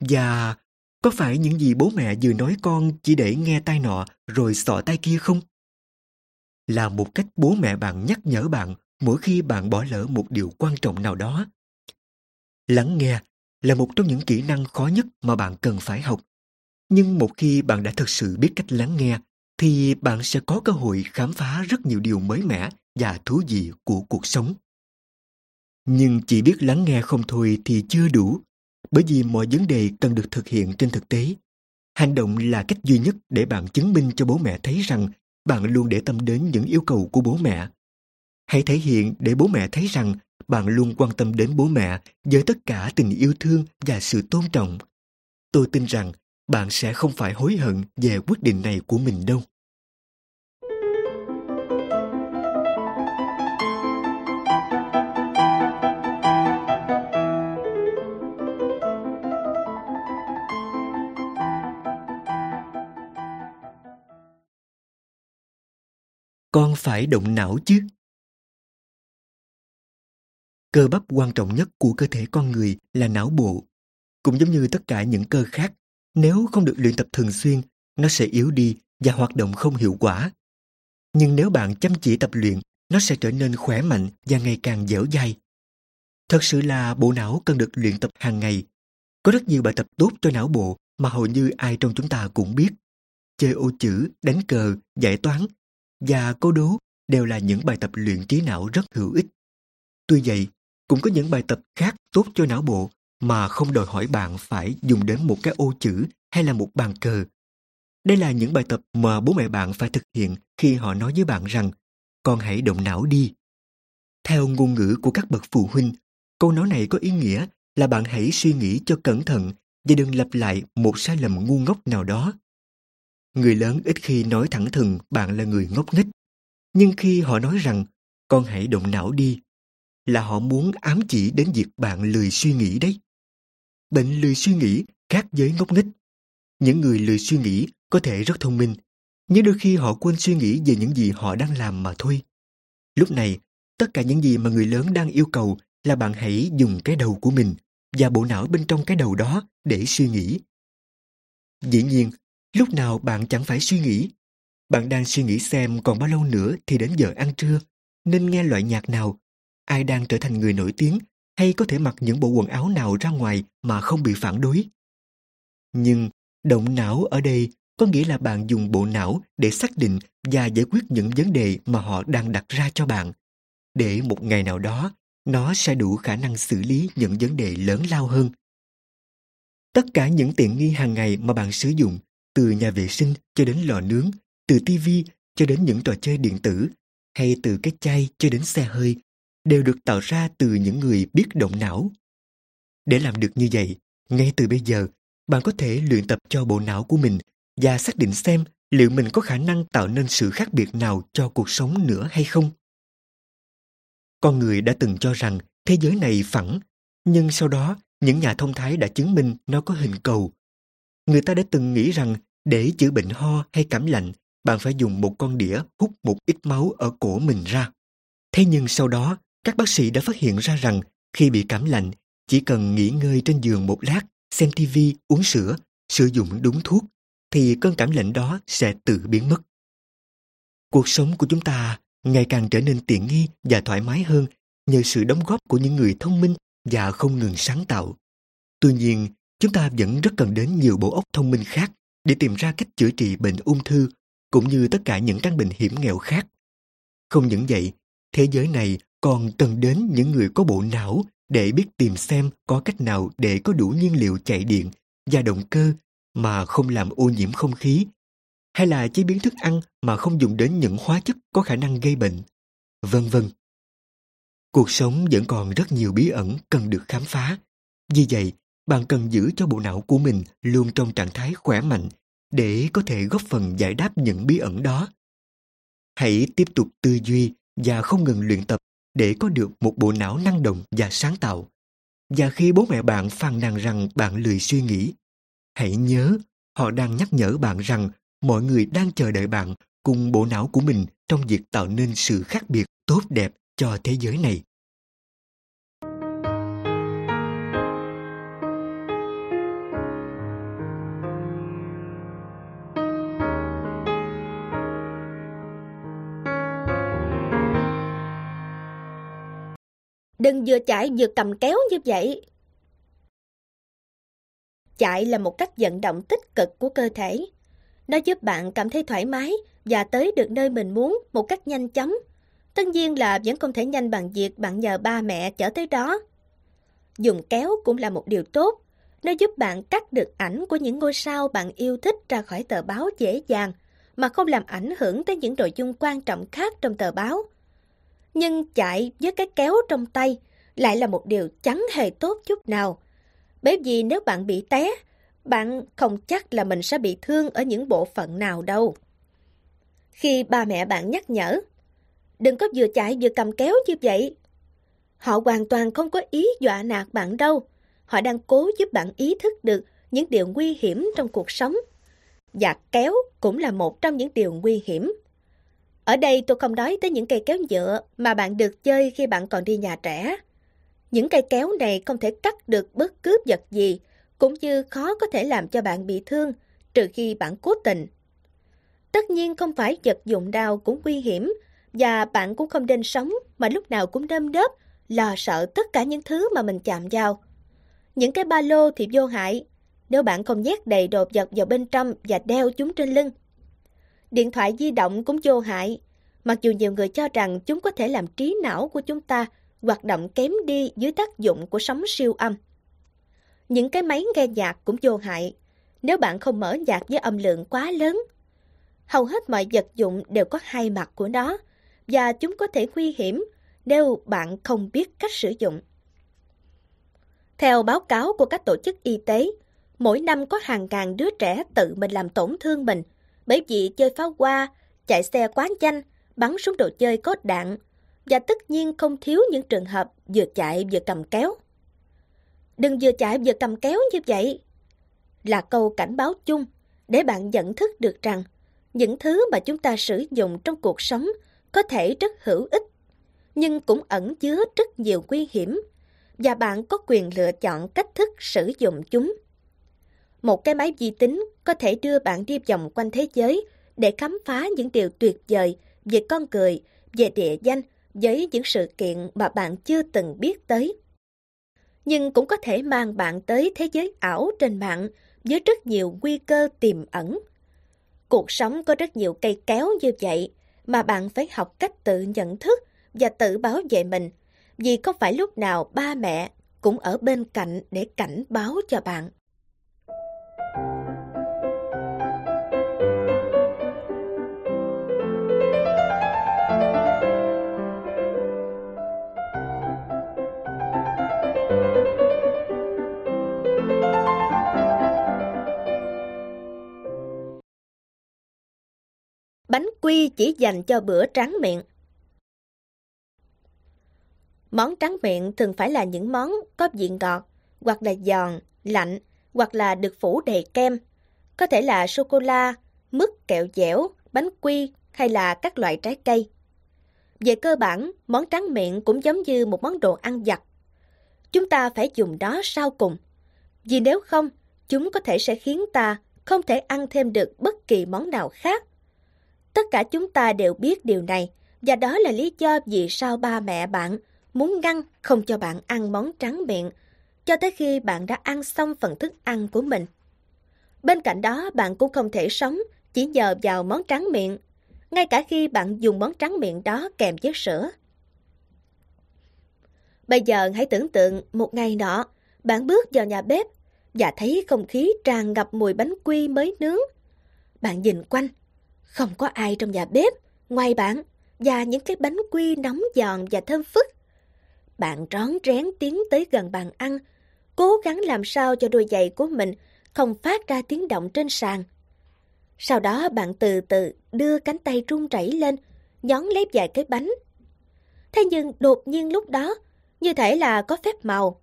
Và có phải những gì bố mẹ vừa nói con chỉ để nghe tai nọ rồi sọ tai kia không? Là một cách bố mẹ bạn nhắc nhở bạn mỗi khi bạn bỏ lỡ một điều quan trọng nào đó. Lắng nghe là một trong những kỹ năng khó nhất mà bạn cần phải học. Nhưng một khi bạn đã thực sự biết cách lắng nghe, thì bạn sẽ có cơ hội khám phá rất nhiều điều mới mẻ và thú vị của cuộc sống. Nhưng chỉ biết lắng nghe không thôi thì chưa đủ, bởi vì mọi vấn đề cần được thực hiện trên thực tế. Hành động là cách duy nhất để bạn chứng minh cho bố mẹ thấy rằng bạn luôn để tâm đến những yêu cầu của bố mẹ. Hãy thể hiện để bố mẹ thấy rằng bạn luôn quan tâm đến bố mẹ với tất cả tình yêu thương và sự tôn trọng. Tôi tin rằng bạn sẽ không phải hối hận về quyết định này của mình đâu. Con phải động não chứ. Cơ bắp quan trọng nhất của cơ thể con người là não bộ. Cũng giống như tất cả những cơ khác, nếu không được luyện tập thường xuyên, nó sẽ yếu đi và hoạt động không hiệu quả. Nhưng nếu bạn chăm chỉ tập luyện, nó sẽ trở nên khỏe mạnh và ngày càng dẻo dai. Thật sự là bộ não cần được luyện tập hàng ngày. Có rất nhiều bài tập tốt cho não bộ mà hầu như ai trong chúng ta cũng biết. Chơi ô chữ, đánh cờ, giải toán và câu đố đều là những bài tập luyện trí não rất hữu ích. Tuy vậy, cũng có những bài tập khác tốt cho não bộ mà không đòi hỏi bạn phải dùng đến một cái ô chữ hay là một bàn cờ. Đây là những bài tập mà bố mẹ bạn phải thực hiện khi họ nói với bạn rằng con hãy động não đi. Theo ngôn ngữ của các bậc phụ huynh, câu nói này có ý nghĩa là bạn hãy suy nghĩ cho cẩn thận và đừng lặp lại một sai lầm ngu ngốc nào đó. Người lớn ít khi nói thẳng thừng bạn là người ngốc nghếch. Nhưng khi họ nói rằng con hãy động não đi, là họ muốn ám chỉ đến việc bạn lười suy nghĩ đấy. Bệnh lười suy nghĩ khác với ngốc nghếch. Những người lười suy nghĩ có thể rất thông minh, nhưng đôi khi họ quên suy nghĩ về những gì họ đang làm mà thôi. Lúc này, tất cả những gì mà người lớn đang yêu cầu là bạn hãy dùng cái đầu của mình và bộ não bên trong cái đầu đó để suy nghĩ. Dĩ nhiên, Lúc nào bạn chẳng phải suy nghĩ. Bạn đang suy nghĩ xem còn bao lâu nữa thì đến giờ ăn trưa, nên nghe loại nhạc nào, ai đang trở thành người nổi tiếng hay có thể mặc những bộ quần áo nào ra ngoài mà không bị phản đối. Nhưng động não ở đây có nghĩa là bạn dùng bộ não để xác định và giải quyết những vấn đề mà họ đang đặt ra cho bạn. Để một ngày nào đó, nó sẽ đủ khả năng xử lý những vấn đề lớn lao hơn. Tất cả những tiện nghi hàng ngày mà bạn sử dụng từ nhà vệ sinh cho đến lò nướng, từ tivi cho đến những trò chơi điện tử, hay từ cái chai cho đến xe hơi, đều được tạo ra từ những người biết động não. Để làm được như vậy, ngay từ bây giờ, bạn có thể luyện tập cho bộ não của mình và xác định xem liệu mình có khả năng tạo nên sự khác biệt nào cho cuộc sống nữa hay không. Con người đã từng cho rằng thế giới này phẳng, nhưng sau đó những nhà thông thái đã chứng minh nó có hình cầu. Người ta đã từng nghĩ rằng để chữa bệnh ho hay cảm lạnh, bạn phải dùng một con đĩa hút một ít máu ở cổ mình ra. Thế nhưng sau đó, các bác sĩ đã phát hiện ra rằng khi bị cảm lạnh, chỉ cần nghỉ ngơi trên giường một lát, xem TV, uống sữa, sử dụng đúng thuốc, thì cơn cảm lạnh đó sẽ tự biến mất. Cuộc sống của chúng ta ngày càng trở nên tiện nghi và thoải mái hơn nhờ sự đóng góp của những người thông minh và không ngừng sáng tạo. Tuy nhiên, chúng ta vẫn rất cần đến nhiều bộ óc thông minh khác để tìm ra cách chữa trị bệnh ung thư cũng như tất cả những căn bệnh hiểm nghèo khác. Không những vậy, thế giới này còn cần đến những người có bộ não để biết tìm xem có cách nào để có đủ nhiên liệu chạy điện và động cơ mà không làm ô nhiễm không khí, hay là chế biến thức ăn mà không dùng đến những hóa chất có khả năng gây bệnh, vân vân. Cuộc sống vẫn còn rất nhiều bí ẩn cần được khám phá. Vì vậy, bạn cần giữ cho bộ não của mình luôn trong trạng thái khỏe mạnh để có thể góp phần giải đáp những bí ẩn đó. Hãy tiếp tục tư duy và không ngừng luyện tập để có được một bộ não năng động và sáng tạo. Và khi bố mẹ bạn phàn nàn rằng bạn lười suy nghĩ, hãy nhớ họ đang nhắc nhở bạn rằng mọi người đang chờ đợi bạn cùng bộ não của mình trong việc tạo nên sự khác biệt tốt đẹp cho thế giới này. Đừng vừa chạy vừa cầm kéo như vậy. Chạy là một cách vận động tích cực của cơ thể. Nó giúp bạn cảm thấy thoải mái và tới được nơi mình muốn một cách nhanh chóng. Tất nhiên là vẫn không thể nhanh bằng việc bạn nhờ ba mẹ chở tới đó. Dùng kéo cũng là một điều tốt. Nó giúp bạn cắt được ảnh của những ngôi sao bạn yêu thích ra khỏi tờ báo dễ dàng, mà không làm ảnh hưởng tới những nội dung quan trọng khác trong tờ báo. Nhưng chạy với cái kéo trong tay lại là một điều chẳng hề tốt chút nào. Bởi vì nếu bạn bị té, bạn không chắc là mình sẽ bị thương ở những bộ phận nào đâu. Khi ba mẹ bạn nhắc nhở, đừng có vừa chạy vừa cầm kéo như vậy. Họ hoàn toàn không có ý dọa nạt bạn đâu. Họ đang cố giúp bạn ý thức được những điều nguy hiểm trong cuộc sống. Và kéo cũng là một trong những điều nguy hiểm. Ở đây tôi không nói tới những cây kéo nhựa mà bạn được chơi khi bạn còn đi nhà trẻ. Những cây kéo này không thể cắt được bất cứ vật gì, cũng như khó có thể làm cho bạn bị thương, trừ khi bạn cố tình. Tất nhiên không phải vật dụng đau cũng nguy hiểm, và bạn cũng không nên sống mà lúc nào cũng đâm đớp, lo sợ tất cả những thứ mà mình chạm vào. Những cái ba lô thì vô hại, nếu bạn không nhét đầy đồ vật vào bên trong và đeo chúng trên lưng. Điện thoại di động cũng vô hại, mặc dù nhiều người cho rằng chúng có thể làm trí não của chúng ta hoạt động kém đi dưới tác dụng của sóng siêu âm. Những cái máy nghe nhạc cũng vô hại, nếu bạn không mở nhạc với âm lượng quá lớn. Hầu hết mọi vật dụng đều có hai mặt của nó, và chúng có thể nguy hiểm nếu bạn không biết cách sử dụng. Theo báo cáo của các tổ chức y tế, mỗi năm có hàng ngàn đứa trẻ tự mình làm tổn thương mình bởi vì chơi pháo hoa, chạy xe quá nhanh, bắn súng đồ chơi có đạn và tất nhiên không thiếu những trường hợp vừa chạy vừa cầm kéo. Đừng vừa chạy vừa cầm kéo như vậy. Là câu cảnh báo chung để bạn nhận thức được rằng những thứ mà chúng ta sử dụng trong cuộc sống có thể rất hữu ích, nhưng cũng ẩn chứa rất nhiều nguy hiểm và bạn có quyền lựa chọn cách thức sử dụng chúng. Một cái máy vi tính có thể đưa bạn đi vòng quanh thế giới để khám phá những điều tuyệt vời về con người, về địa danh với những sự kiện mà bạn chưa từng biết tới. Nhưng cũng có thể mang bạn tới thế giới ảo trên mạng với rất nhiều nguy cơ tiềm ẩn. Cuộc sống có rất nhiều cây kéo như vậy mà bạn phải học cách tự nhận thức và tự bảo vệ mình vì không phải lúc nào ba mẹ cũng ở bên cạnh để cảnh báo cho bạn. Bánh quy chỉ dành cho bữa tráng miệng. Món tráng miệng thường phải là những món có vị ngọt, hoặc là giòn, lạnh, hoặc là được phủ đầy kem. Có thể là sô-cô-la, mứt kẹo dẻo, bánh quy hay là các loại trái cây. Về cơ bản, món tráng miệng cũng giống như một món đồ ăn giặt. Chúng ta phải dùng đó sau cùng. Vì nếu không, chúng có thể sẽ khiến ta không thể ăn thêm được bất kỳ món nào khác. Tất cả chúng ta đều biết điều này, và đó là lý do vì sao ba mẹ bạn muốn ngăn không cho bạn ăn món trắng miệng, cho tới khi bạn đã ăn xong phần thức ăn của mình. Bên cạnh đó, bạn cũng không thể sống chỉ nhờ vào món trắng miệng, ngay cả khi bạn dùng món trắng miệng đó kèm với sữa. Bây giờ hãy tưởng tượng một ngày nọ, bạn bước vào nhà bếp và thấy không khí tràn ngập mùi bánh quy mới nướng. Bạn nhìn quanh, không có ai trong nhà bếp, ngoài bạn và những cái bánh quy nóng giòn và thơm phức. Bạn rón rén tiến tới gần bàn ăn, cố gắng làm sao cho đôi giày của mình không phát ra tiếng động trên sàn. Sau đó bạn từ từ đưa cánh tay run rẩy lên, nhón lấy vài cái bánh. Thế nhưng đột nhiên lúc đó, như thể là có phép màu,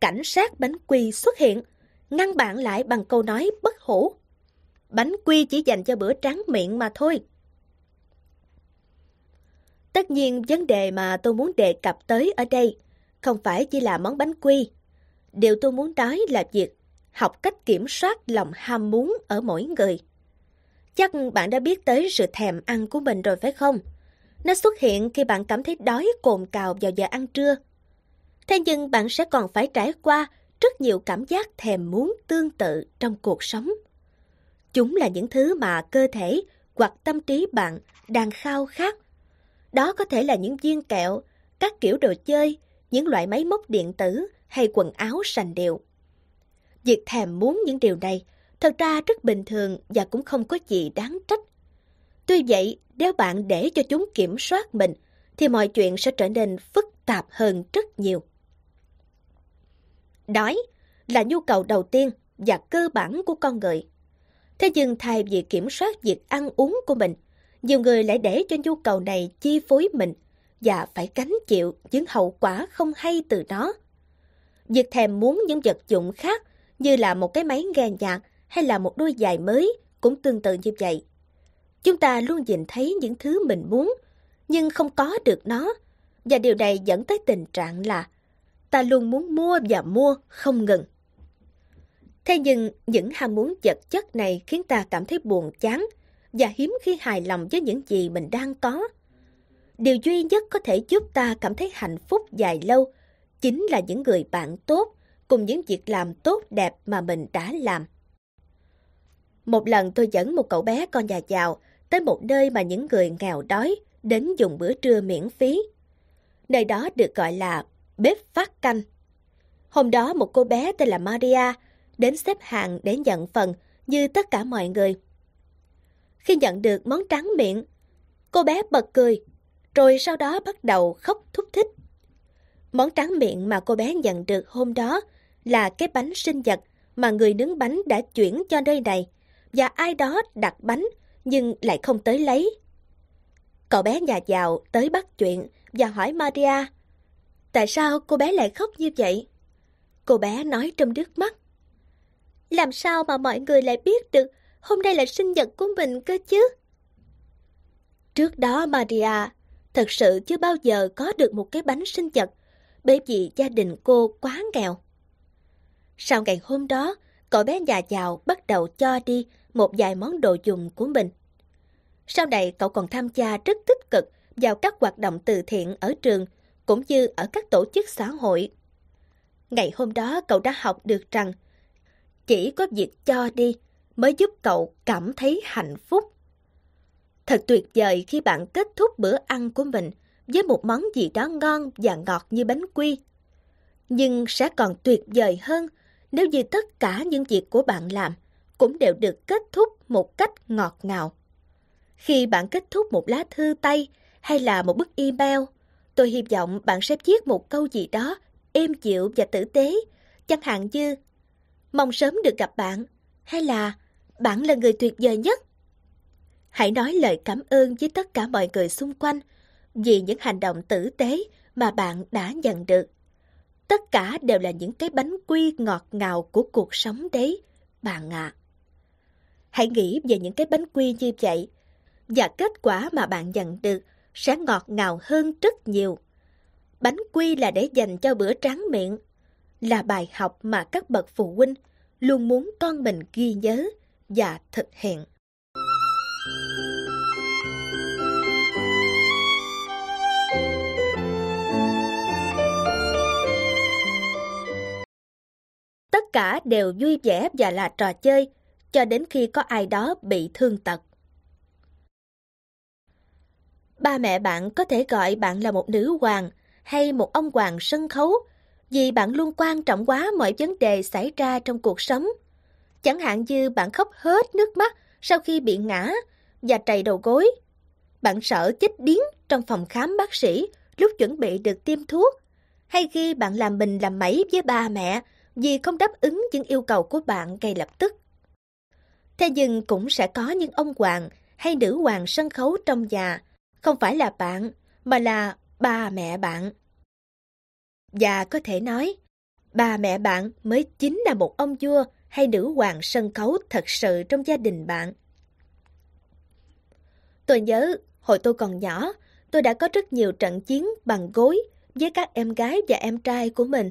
cảnh sát bánh quy xuất hiện, ngăn bạn lại bằng câu nói bất hủ. Bánh quy chỉ dành cho bữa tráng miệng mà thôi. Tất nhiên vấn đề mà tôi muốn đề cập tới ở đây không phải chỉ là món bánh quy. Điều tôi muốn nói là việc học cách kiểm soát lòng ham muốn ở mỗi người. Chắc bạn đã biết tới sự thèm ăn của mình rồi phải không? Nó xuất hiện khi bạn cảm thấy đói cồn cào vào giờ ăn trưa. Thế nhưng bạn sẽ còn phải trải qua rất nhiều cảm giác thèm muốn tương tự trong cuộc sống. Chúng là những thứ mà cơ thể hoặc tâm trí bạn đang khao khát. Đó có thể là những viên kẹo, các kiểu đồ chơi, những loại máy móc điện tử hay quần áo sành điệu. Việc thèm muốn những điều này thật ra rất bình thường và cũng không có gì đáng trách. Tuy vậy, nếu bạn để cho chúng kiểm soát mình, thì mọi chuyện sẽ trở nên phức tạp hơn rất nhiều. Đói là nhu cầu đầu tiên và cơ bản của con người. Thế nhưng thay vì kiểm soát việc ăn uống của mình, nhiều người lại để cho nhu cầu này chi phối mình và phải gánh chịu những hậu quả không hay từ đó. Việc thèm muốn những vật dụng khác như là một cái máy nghe nhạc hay là một đôi giày mới cũng tương tự như vậy. Chúng ta luôn nhìn thấy những thứ mình muốn, nhưng không có được nó. Và điều này dẫn tới tình trạng là ta luôn muốn mua và mua không ngừng. Thế nhưng những ham muốn vật chất này khiến ta cảm thấy buồn chán và hiếm khi hài lòng với những gì mình đang có. Điều duy nhất có thể giúp ta cảm thấy hạnh phúc dài lâu chính là những người bạn tốt cùng những việc làm tốt đẹp mà mình đã làm. Một lần tôi dẫn một cậu bé con nhà giàu tới một nơi mà những người nghèo đói đến dùng bữa trưa miễn phí. Nơi đó được gọi là bếp phát canh. Hôm đó một cô bé tên là Maria đến xếp hàng để nhận phần như tất cả mọi người. Khi nhận được món trắng miệng, cô bé bật cười, rồi sau đó bắt đầu khóc thúc thích. Món tráng miệng mà cô bé nhận được hôm đó là cái bánh sinh nhật mà người nướng bánh đã chuyển cho nơi này và ai đó đặt bánh, nhưng lại không tới lấy. Cậu bé nhà giàu tới bắt chuyện và hỏi Maria, Tại sao cô bé lại khóc như vậy? Cô bé nói trong nước mắt, Làm sao mà mọi người lại biết được hôm nay là sinh nhật của mình cơ chứ? Trước đó Maria thật sự chưa bao giờ có được một cái bánh sinh nhật bởi vì gia đình cô quá nghèo. Sau ngày hôm đó, cậu bé già giàu bắt đầu cho đi một vài món đồ dùng của mình. Sau này cậu còn tham gia rất tích cực vào các hoạt động từ thiện ở trường cũng như ở các tổ chức xã hội. Ngày hôm đó cậu đã học được rằng chỉ có việc cho đi mới giúp cậu cảm thấy hạnh phúc. Thật tuyệt vời khi bạn kết thúc bữa ăn của mình với một món gì đó ngon và ngọt như bánh quy. Nhưng sẽ còn tuyệt vời hơn nếu như tất cả những việc của bạn làm cũng đều được kết thúc một cách ngọt ngào. Khi bạn kết thúc một lá thư tay hay là một bức email, tôi hy vọng bạn sẽ viết một câu gì đó êm dịu và tử tế, chẳng hạn như mong sớm được gặp bạn hay là bạn là người tuyệt vời nhất. Hãy nói lời cảm ơn với tất cả mọi người xung quanh vì những hành động tử tế mà bạn đã nhận được. Tất cả đều là những cái bánh quy ngọt ngào của cuộc sống đấy, bạn ạ. Hãy nghĩ về những cái bánh quy như vậy, và kết quả mà bạn nhận được sẽ ngọt ngào hơn rất nhiều. Bánh quy là để dành cho bữa tráng miệng, là bài học mà các bậc phụ huynh luôn muốn con mình ghi nhớ và thực hiện. Tất cả đều vui vẻ và là trò chơi, cho đến khi có ai đó bị thương tật. Ba mẹ bạn có thể gọi bạn là một nữ hoàng hay một ông hoàng sân khấu vì bạn luôn quan trọng quá mọi vấn đề xảy ra trong cuộc sống. Chẳng hạn như bạn khóc hết nước mắt sau khi bị ngã và trầy đầu gối. Bạn sợ chết điếng trong phòng khám bác sĩ lúc chuẩn bị được tiêm thuốc. Hay khi bạn làm mình làm mẩy với ba mẹ vì không đáp ứng những yêu cầu của bạn ngay lập tức. Thế nhưng cũng sẽ có những ông hoàng hay nữ hoàng sân khấu trong nhà, không phải là bạn, mà là ba mẹ bạn. Và có thể nói, ba mẹ bạn mới chính là một ông vua hay nữ hoàng sân khấu thật sự trong gia đình bạn. Tôi nhớ, hồi tôi còn nhỏ, tôi đã có rất nhiều trận chiến bằng gối với các em gái và em trai của mình.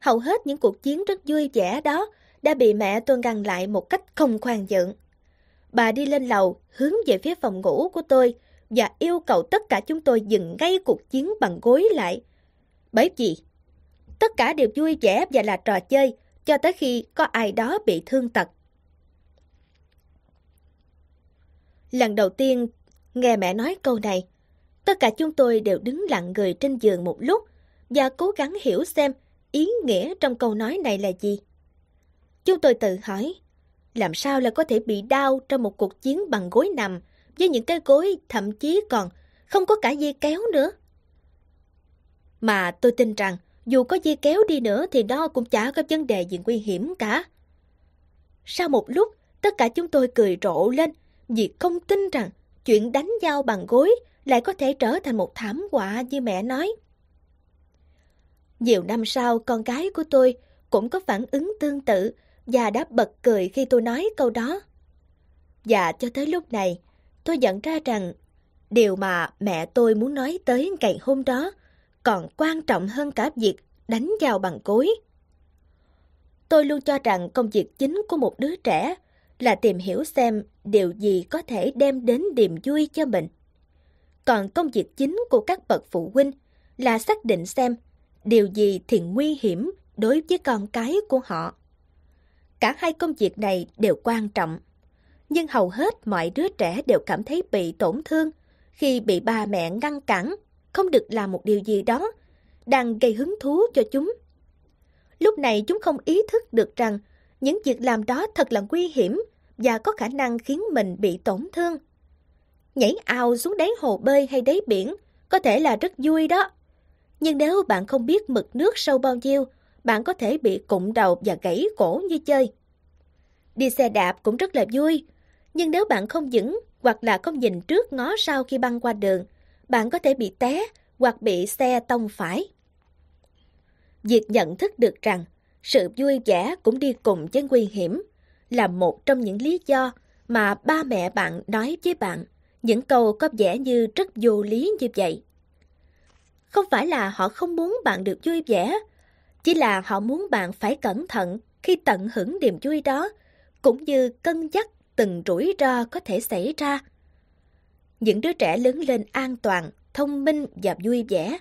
Hầu hết những cuộc chiến rất vui vẻ đó đã bị mẹ tôi ngăn lại một cách không khoan dựng. Bà đi lên lầu, hướng về phía phòng ngủ của tôi và yêu cầu tất cả chúng tôi dừng ngay cuộc chiến bằng gối lại. Bởi vì Tất cả đều vui vẻ và là trò chơi, cho tới khi có ai đó bị thương tật. Lần đầu tiên nghe mẹ nói câu này, tất cả chúng tôi đều đứng lặng người trên giường một lúc và cố gắng hiểu xem ý nghĩa trong câu nói này là gì. Chúng tôi tự hỏi, làm sao là có thể bị đau trong một cuộc chiến bằng gối nằm với những cái gối thậm chí còn không có cả dây kéo nữa. Mà tôi tin rằng dù có dây kéo đi nữa thì đó cũng chả có vấn đề gì nguy hiểm cả. Sau một lúc, tất cả chúng tôi cười rộ lên vì không tin rằng chuyện đánh nhau bằng gối lại có thể trở thành một thảm họa như mẹ nói. Nhiều năm sau, con gái của tôi cũng có phản ứng tương tự và đã bật cười khi tôi nói câu đó. Và cho tới lúc này, tôi nhận ra rằng điều mà mẹ tôi muốn nói tới ngày hôm đó còn quan trọng hơn cả việc đánh vào bằng cối. Tôi luôn cho rằng công việc chính của một đứa trẻ là tìm hiểu xem điều gì có thể đem đến niềm vui cho mình. Còn công việc chính của các bậc phụ huynh là xác định xem điều gì thì nguy hiểm đối với con cái của họ. Cả hai công việc này đều quan trọng, nhưng hầu hết mọi đứa trẻ đều cảm thấy bị tổn thương khi bị ba mẹ ngăn cản, không được làm một điều gì đó, đang gây hứng thú cho chúng. Lúc này chúng không ý thức được rằng những việc làm đó thật là nguy hiểm và có khả năng khiến mình bị tổn thương. Nhảy ao xuống đáy hồ bơi hay đáy biển có thể là rất vui đó. Nhưng nếu bạn không biết mực nước sâu bao nhiêu, bạn có thể bị cụng đầu và gãy cổ như chơi. Đi xe đạp cũng rất là vui, nhưng nếu bạn không vững hoặc là không nhìn trước ngó sau khi băng qua đường, bạn có thể bị té hoặc bị xe tông phải. Việc nhận thức được rằng sự vui vẻ cũng đi cùng với nguy hiểm là một trong những lý do mà ba mẹ bạn nói với bạn những câu có vẻ như rất vô lý như vậy. Không phải là họ không muốn bạn được vui vẻ, chỉ là họ muốn bạn phải cẩn thận khi tận hưởng niềm vui đó, cũng như cân nhắc từng rủi ro có thể xảy ra. Những đứa trẻ lớn lên an toàn, thông minh và vui vẻ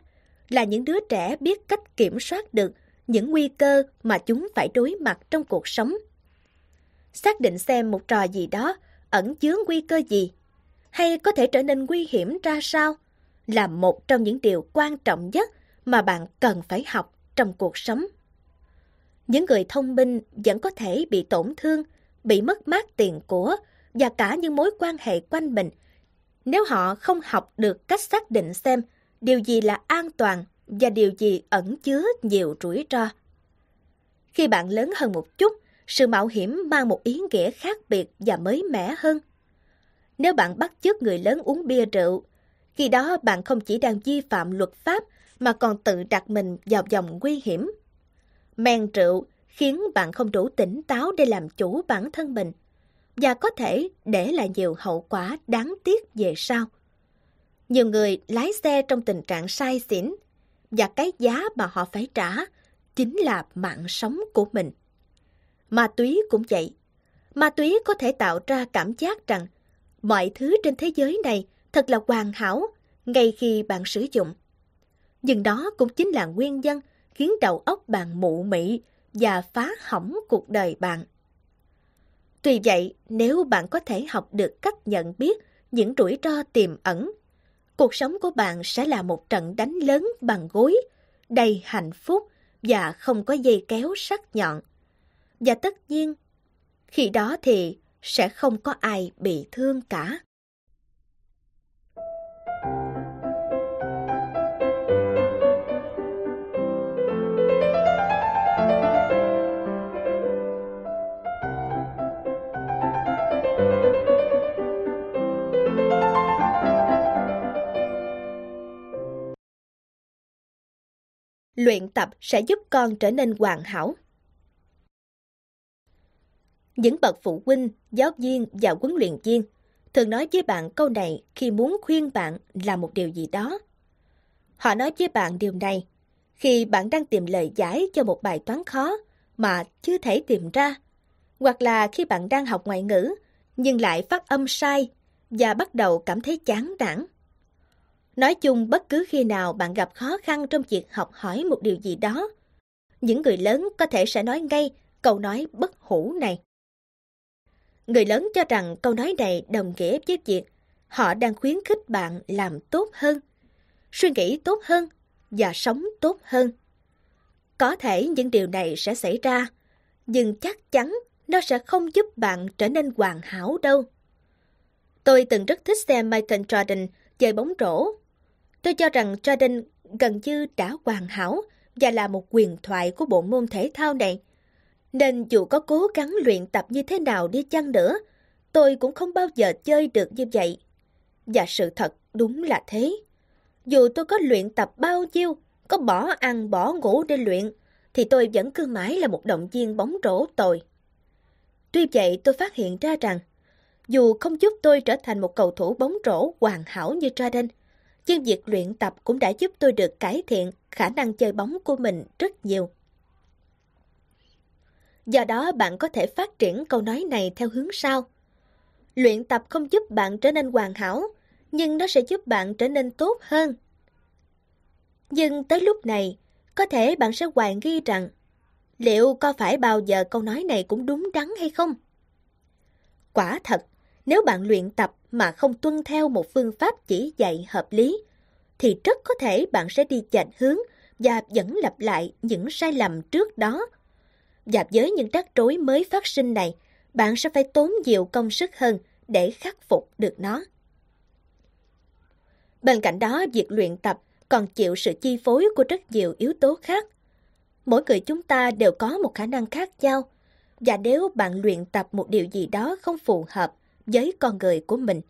là những đứa trẻ biết cách kiểm soát được những nguy cơ mà chúng phải đối mặt trong cuộc sống. Xác định xem một trò gì đó ẩn chứa nguy cơ gì, hay có thể trở nên nguy hiểm ra sao, là một trong những điều quan trọng nhất mà bạn cần phải học trong cuộc sống. Những người thông minh vẫn có thể bị tổn thương, bị mất mát tiền của và cả những mối quan hệ quanh mình nếu họ không học được cách xác định xem điều gì là an toàn và điều gì ẩn chứa nhiều rủi ro. Khi bạn lớn hơn một chút, sự mạo hiểm mang một ý nghĩa khác biệt và mới mẻ hơn. Nếu bạn bắt chước người lớn uống bia rượu, khi đó bạn không chỉ đang vi phạm luật pháp mà còn tự đặt mình vào vòng nguy hiểm. Men rượu khiến bạn không đủ tỉnh táo để làm chủ bản thân mình và có thể để lại nhiều hậu quả đáng tiếc về sau. Nhiều người lái xe trong tình trạng say xỉn và cái giá mà họ phải trả chính là mạng sống của mình. Ma túy cũng vậy. Ma túy có thể tạo ra cảm giác rằng mọi thứ trên thế giới này thật là hoàn hảo ngay khi bạn sử dụng. Nhưng đó cũng chính là nguyên nhân khiến đầu óc bạn mụ mị và phá hỏng cuộc đời bạn. Tuy vậy, nếu bạn có thể học được cách nhận biết những rủi ro tiềm ẩn, cuộc sống của bạn sẽ là một trận đánh lớn bằng gối, đầy hạnh phúc và không có dây kéo sắc nhọn. Và tất nhiên, khi đó thì sẽ không có ai bị thương cả. Luyện tập sẽ giúp con trở nên hoàn hảo. Những bậc phụ huynh, giáo viên và huấn luyện viên thường nói với bạn câu này khi muốn khuyên bạn làm một điều gì đó. Họ nói với bạn điều này khi bạn đang tìm lời giải cho một bài toán khó mà chưa thể tìm ra, hoặc là khi bạn đang học ngoại ngữ nhưng lại phát âm sai và bắt đầu cảm thấy chán nản. Nói chung bất cứ khi nào bạn gặp khó khăn trong việc học hỏi một điều gì đó, những người lớn có thể sẽ nói ngay câu nói bất hủ này. Người lớn cho rằng câu nói này đồng nghĩa với việc họ đang khuyến khích bạn làm tốt hơn, suy nghĩ tốt hơn và sống tốt hơn. Có thể những điều này sẽ xảy ra, nhưng chắc chắn nó sẽ không giúp bạn trở nên hoàn hảo đâu. Tôi từng rất thích xem Michael Jordan chơi bóng rổ. Tôi cho rằng Jordan gần như đã hoàn hảo và là một quyền thoại của bộ môn thể thao này. Nên dù có cố gắng luyện tập như thế nào đi chăng nữa, tôi cũng không bao giờ chơi được như vậy. Và sự thật đúng là thế. Dù tôi có luyện tập bao nhiêu, có bỏ ăn bỏ ngủ để luyện, thì tôi vẫn cứ mãi là một động viên bóng rổ tồi. Tuy vậy tôi phát hiện ra rằng, dù không giúp tôi trở thành một cầu thủ bóng rổ hoàn hảo như Jordan, nhưng việc luyện tập cũng đã giúp tôi được cải thiện khả năng chơi bóng của mình rất nhiều. Do đó bạn có thể phát triển câu nói này theo hướng sau. Luyện tập không giúp bạn trở nên hoàn hảo, nhưng nó sẽ giúp bạn trở nên tốt hơn. Nhưng tới lúc này, có thể bạn sẽ hoài nghi rằng liệu có phải bao giờ câu nói này cũng đúng đắn hay không? Quả thật, nếu bạn luyện tập mà không tuân theo một phương pháp chỉ dạy hợp lý, thì rất có thể bạn sẽ đi chệch hướng và vẫn lặp lại những sai lầm trước đó. Và với những rắc rối mới phát sinh này, bạn sẽ phải tốn nhiều công sức hơn để khắc phục được nó. Bên cạnh đó, việc luyện tập còn chịu sự chi phối của rất nhiều yếu tố khác. Mỗi người chúng ta đều có một khả năng khác nhau, và nếu bạn luyện tập một điều gì đó không phù hợp với con người của mình,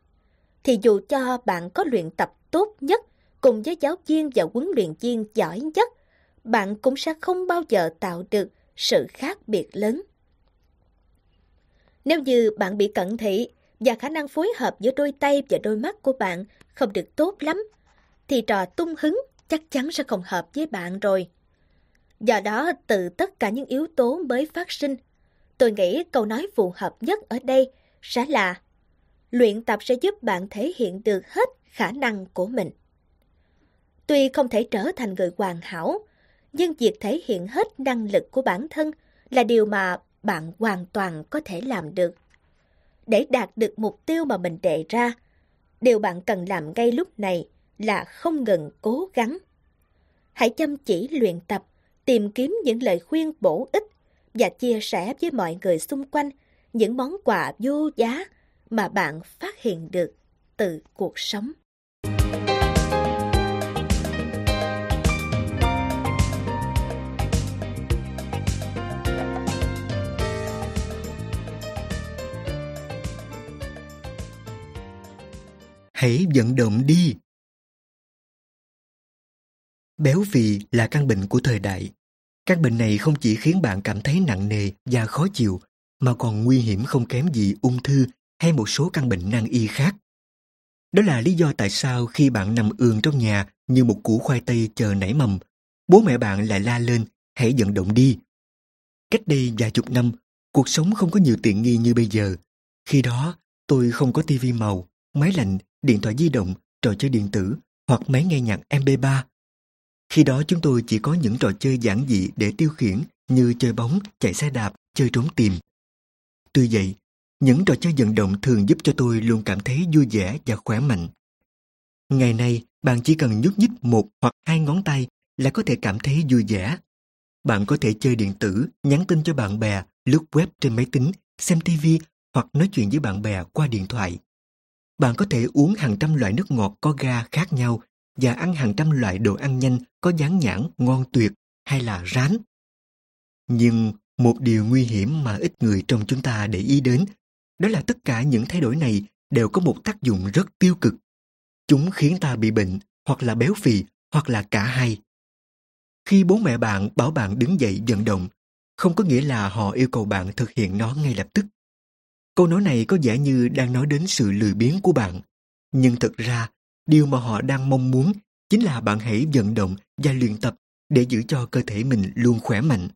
thì dù cho bạn có luyện tập tốt nhất cùng với giáo viên và huấn luyện viên giỏi nhất, bạn cũng sẽ không bao giờ tạo được sự khác biệt lớn. Nếu như bạn bị cận thị và khả năng phối hợp giữa đôi tay và đôi mắt của bạn không được tốt lắm, thì trò tung hứng chắc chắn sẽ không hợp với bạn rồi. Do đó, từ tất cả những yếu tố mới phát sinh, tôi nghĩ câu nói phù hợp nhất ở đây sẽ là luyện tập sẽ giúp bạn thể hiện được hết khả năng của mình. Tuy không thể trở thành người hoàn hảo, nhưng việc thể hiện hết năng lực của bản thân là điều mà bạn hoàn toàn có thể làm được. Để đạt được mục tiêu mà mình đề ra, điều bạn cần làm ngay lúc này là không ngừng cố gắng. Hãy chăm chỉ luyện tập, tìm kiếm những lời khuyên bổ ích và chia sẻ với mọi người xung quanh những món quà vô giá mà bạn phát hiện được từ cuộc sống. Hãy vận động đi. Béo phì là căn bệnh của thời đại. Căn bệnh này không chỉ khiến bạn cảm thấy nặng nề và khó chịu, mà còn nguy hiểm không kém gì ung thư hay một số căn bệnh nan y khác. Đó là lý do tại sao khi bạn nằm ườn trong nhà như một củ khoai tây chờ nảy mầm, bố mẹ bạn lại la lên, hãy vận động đi. Cách đây vài chục năm, cuộc sống không có nhiều tiện nghi như bây giờ. Khi đó, tôi không có tivi màu, máy lạnh, điện thoại di động, trò chơi điện tử hoặc máy nghe nhạc MP3. Khi đó chúng tôi chỉ có những trò chơi giản dị để tiêu khiển như chơi bóng, chạy xe đạp, chơi trốn tìm. Tuy vậy, những trò chơi vận động thường giúp cho tôi luôn cảm thấy vui vẻ và khỏe mạnh. Ngày nay, bạn chỉ cần nhúc nhích một hoặc hai ngón tay là có thể cảm thấy vui vẻ. Bạn có thể chơi điện tử, nhắn tin cho bạn bè, lướt web trên máy tính, xem TV hoặc nói chuyện với bạn bè qua điện thoại. Bạn có thể uống hàng trăm loại nước ngọt có ga khác nhau và ăn hàng trăm loại đồ ăn nhanh có dán nhãn ngon tuyệt hay là rán. Nhưng một điều nguy hiểm mà ít người trong chúng ta để ý đến đó là tất cả những thay đổi này đều có một tác dụng rất tiêu cực. Chúng khiến ta bị bệnh, hoặc là béo phì, hoặc là cả hai. Khi bố mẹ bạn bảo bạn đứng dậy vận động, không có nghĩa là họ yêu cầu bạn thực hiện nó ngay lập tức. Câu nói này có vẻ như đang nói đến sự lười biếng của bạn. Nhưng thực ra, điều mà họ đang mong muốn chính là bạn hãy vận động và luyện tập để giữ cho cơ thể mình luôn khỏe mạnh.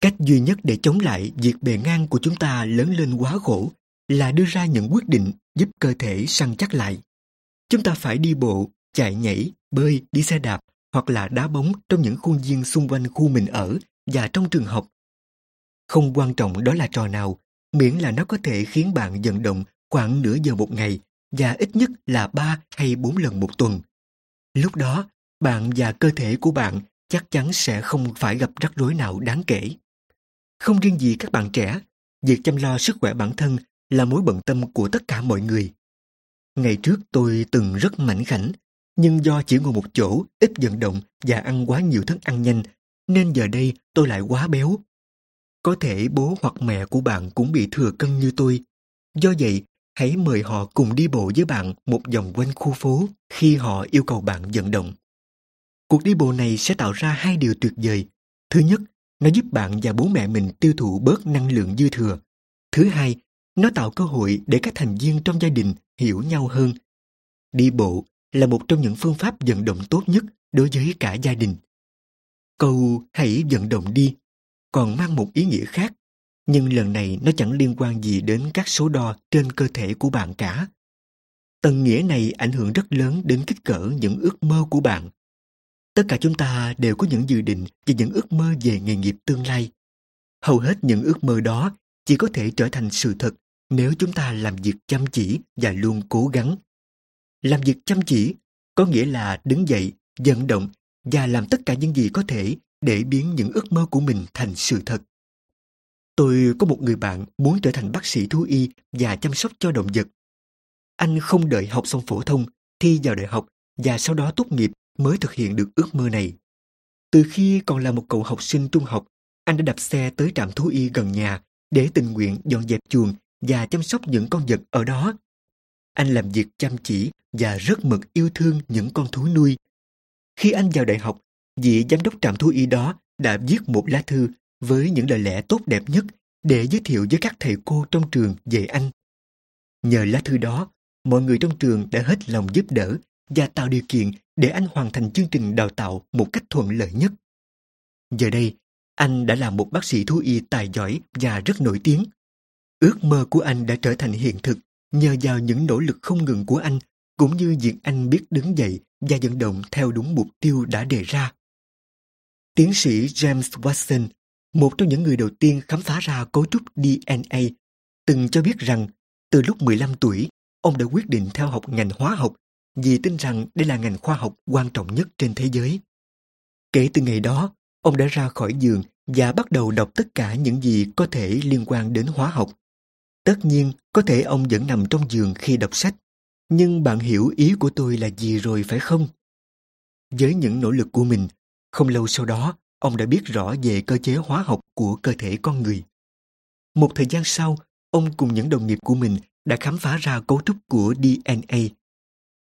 Cách duy nhất để chống lại việc bề ngang của chúng ta lớn lên quá khổ là đưa ra những quyết định giúp cơ thể săn chắc lại. Chúng ta phải đi bộ, chạy nhảy, bơi, đi xe đạp hoặc là đá bóng trong những khuôn viên xung quanh khu mình ở và trong trường học. Không quan trọng đó là trò nào, miễn là nó có thể khiến bạn vận động khoảng nửa giờ một ngày và ít nhất là 3 hay 4 lần một tuần. Lúc đó, bạn và cơ thể của bạn chắc chắn sẽ không phải gặp rắc rối nào đáng kể. Không riêng gì các bạn trẻ, việc chăm lo sức khỏe bản thân là mối bận tâm của tất cả mọi người. Ngày trước tôi từng rất mảnh khảnh, nhưng do chỉ ngồi một chỗ, ít vận động và ăn quá nhiều thức ăn nhanh, nên giờ đây tôi lại quá béo. Có thể bố hoặc mẹ của bạn cũng bị thừa cân như tôi. Do vậy, hãy mời họ cùng đi bộ với bạn một vòng quanh khu phố khi họ yêu cầu bạn vận động. Cuộc đi bộ này sẽ tạo ra hai điều tuyệt vời. Thứ nhất, nó giúp bạn và bố mẹ mình tiêu thụ bớt năng lượng dư thừa. Thứ hai, nó tạo cơ hội để các thành viên trong gia đình hiểu nhau hơn. Đi bộ là một trong những phương pháp vận động tốt nhất đối với cả gia đình. Câu hãy vận động đi còn mang một ý nghĩa khác, nhưng lần này nó chẳng liên quan gì đến các số đo trên cơ thể của bạn cả. Tầng nghĩa này ảnh hưởng rất lớn đến kích cỡ những ước mơ của bạn. Tất cả chúng ta đều có những dự định và những ước mơ về nghề nghiệp tương lai. Hầu hết những ước mơ đó chỉ có thể trở thành sự thật nếu chúng ta làm việc chăm chỉ và luôn cố gắng. Làm việc chăm chỉ có nghĩa là đứng dậy, vận động và làm tất cả những gì có thể để biến những ước mơ của mình thành sự thật. Tôi có một người bạn muốn trở thành bác sĩ thú y và chăm sóc cho động vật. Anh không đợi học xong phổ thông, thi vào đại học và sau đó tốt nghiệp mới thực hiện được ước mơ này. Từ khi còn là một cậu học sinh trung học, anh đã đạp xe tới trạm thú y gần nhà để tình nguyện dọn dẹp chuồng và chăm sóc những con vật ở đó. Anh làm việc chăm chỉ và rất mực yêu thương những con thú nuôi. Khi anh vào đại học, vị giám đốc trạm thú y đó đã viết một lá thư với những lời lẽ tốt đẹp nhất để giới thiệu với các thầy cô trong trường về anh. Nhờ lá thư đó, mọi người trong trường đã hết lòng giúp đỡ và tạo điều kiện để anh hoàn thành chương trình đào tạo một cách thuận lợi nhất. Giờ đây, anh đã là một bác sĩ thú y tài giỏi và rất nổi tiếng. Ước mơ của anh đã trở thành hiện thực nhờ vào những nỗ lực không ngừng của anh cũng như việc anh biết đứng dậy và vận động theo đúng mục tiêu đã đề ra. Tiến sĩ James Watson, một trong những người đầu tiên khám phá ra cấu trúc DNA, từng cho biết rằng từ lúc 15 tuổi, ông đã quyết định theo học ngành hóa học vì tin rằng đây là ngành khoa học quan trọng nhất trên thế giới. Kể từ ngày đó, ông đã ra khỏi giường và bắt đầu đọc tất cả những gì có thể liên quan đến hóa học. Tất nhiên, có thể ông vẫn nằm trong giường khi đọc sách, nhưng bạn hiểu ý của tôi là gì rồi phải không? Với những nỗ lực của mình, không lâu sau đó, ông đã biết rõ về cơ chế hóa học của cơ thể con người. Một thời gian sau, ông cùng những đồng nghiệp của mình đã khám phá ra cấu trúc của DNA.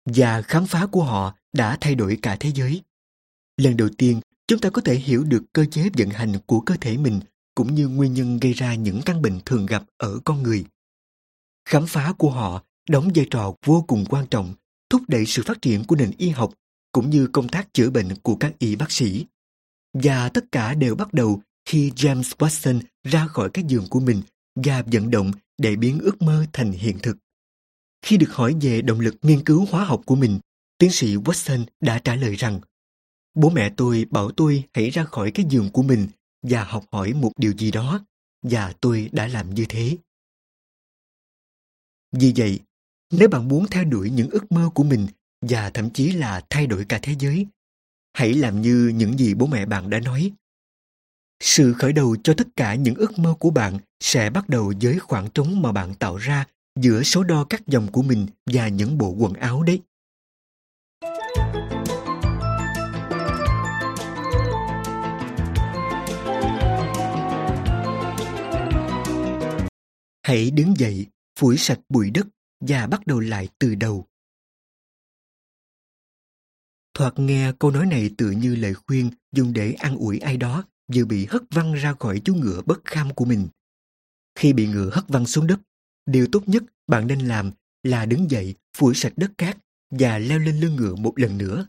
Và khám phá của họ đã thay đổi cả thế giới. Lần đầu tiên, chúng ta có thể hiểu được cơ chế vận hành của cơ thể mình cũng như nguyên nhân gây ra những căn bệnh thường gặp ở con người. Khám phá của họ đóng vai trò vô cùng quan trọng thúc đẩy sự phát triển của nền y học cũng như công tác chữa bệnh của các y bác sĩ. Và tất cả đều bắt đầu khi James Watson ra khỏi cái giường của mình và vận động để biến ước mơ thành hiện thực. Khi được hỏi về động lực nghiên cứu hóa học của mình, tiến sĩ Watson đã trả lời rằng Bố mẹ tôi bảo tôi hãy ra khỏi cái giường của mình và học hỏi một điều gì đó, và tôi đã làm như thế. Vì vậy, nếu bạn muốn theo đuổi những ước mơ của mình và thậm chí là thay đổi cả thế giới, hãy làm như những gì bố mẹ bạn đã nói. Sự khởi đầu cho tất cả những ước mơ của bạn sẽ bắt đầu với khoảng trống mà bạn tạo ra giữa số đo các dòng của mình và những bộ quần áo đấy. Hãy đứng dậy, phủi sạch bụi đất và bắt đầu lại từ đầu. Thoạt nghe câu nói này tự như lời khuyên dùng để an ủi ai đó vừa bị hất văng ra khỏi chú ngựa bất kham của mình. Khi bị ngựa hất văng xuống đất, điều tốt nhất bạn nên làm là đứng dậy, phủi sạch đất cát và leo lên lưng ngựa một lần nữa.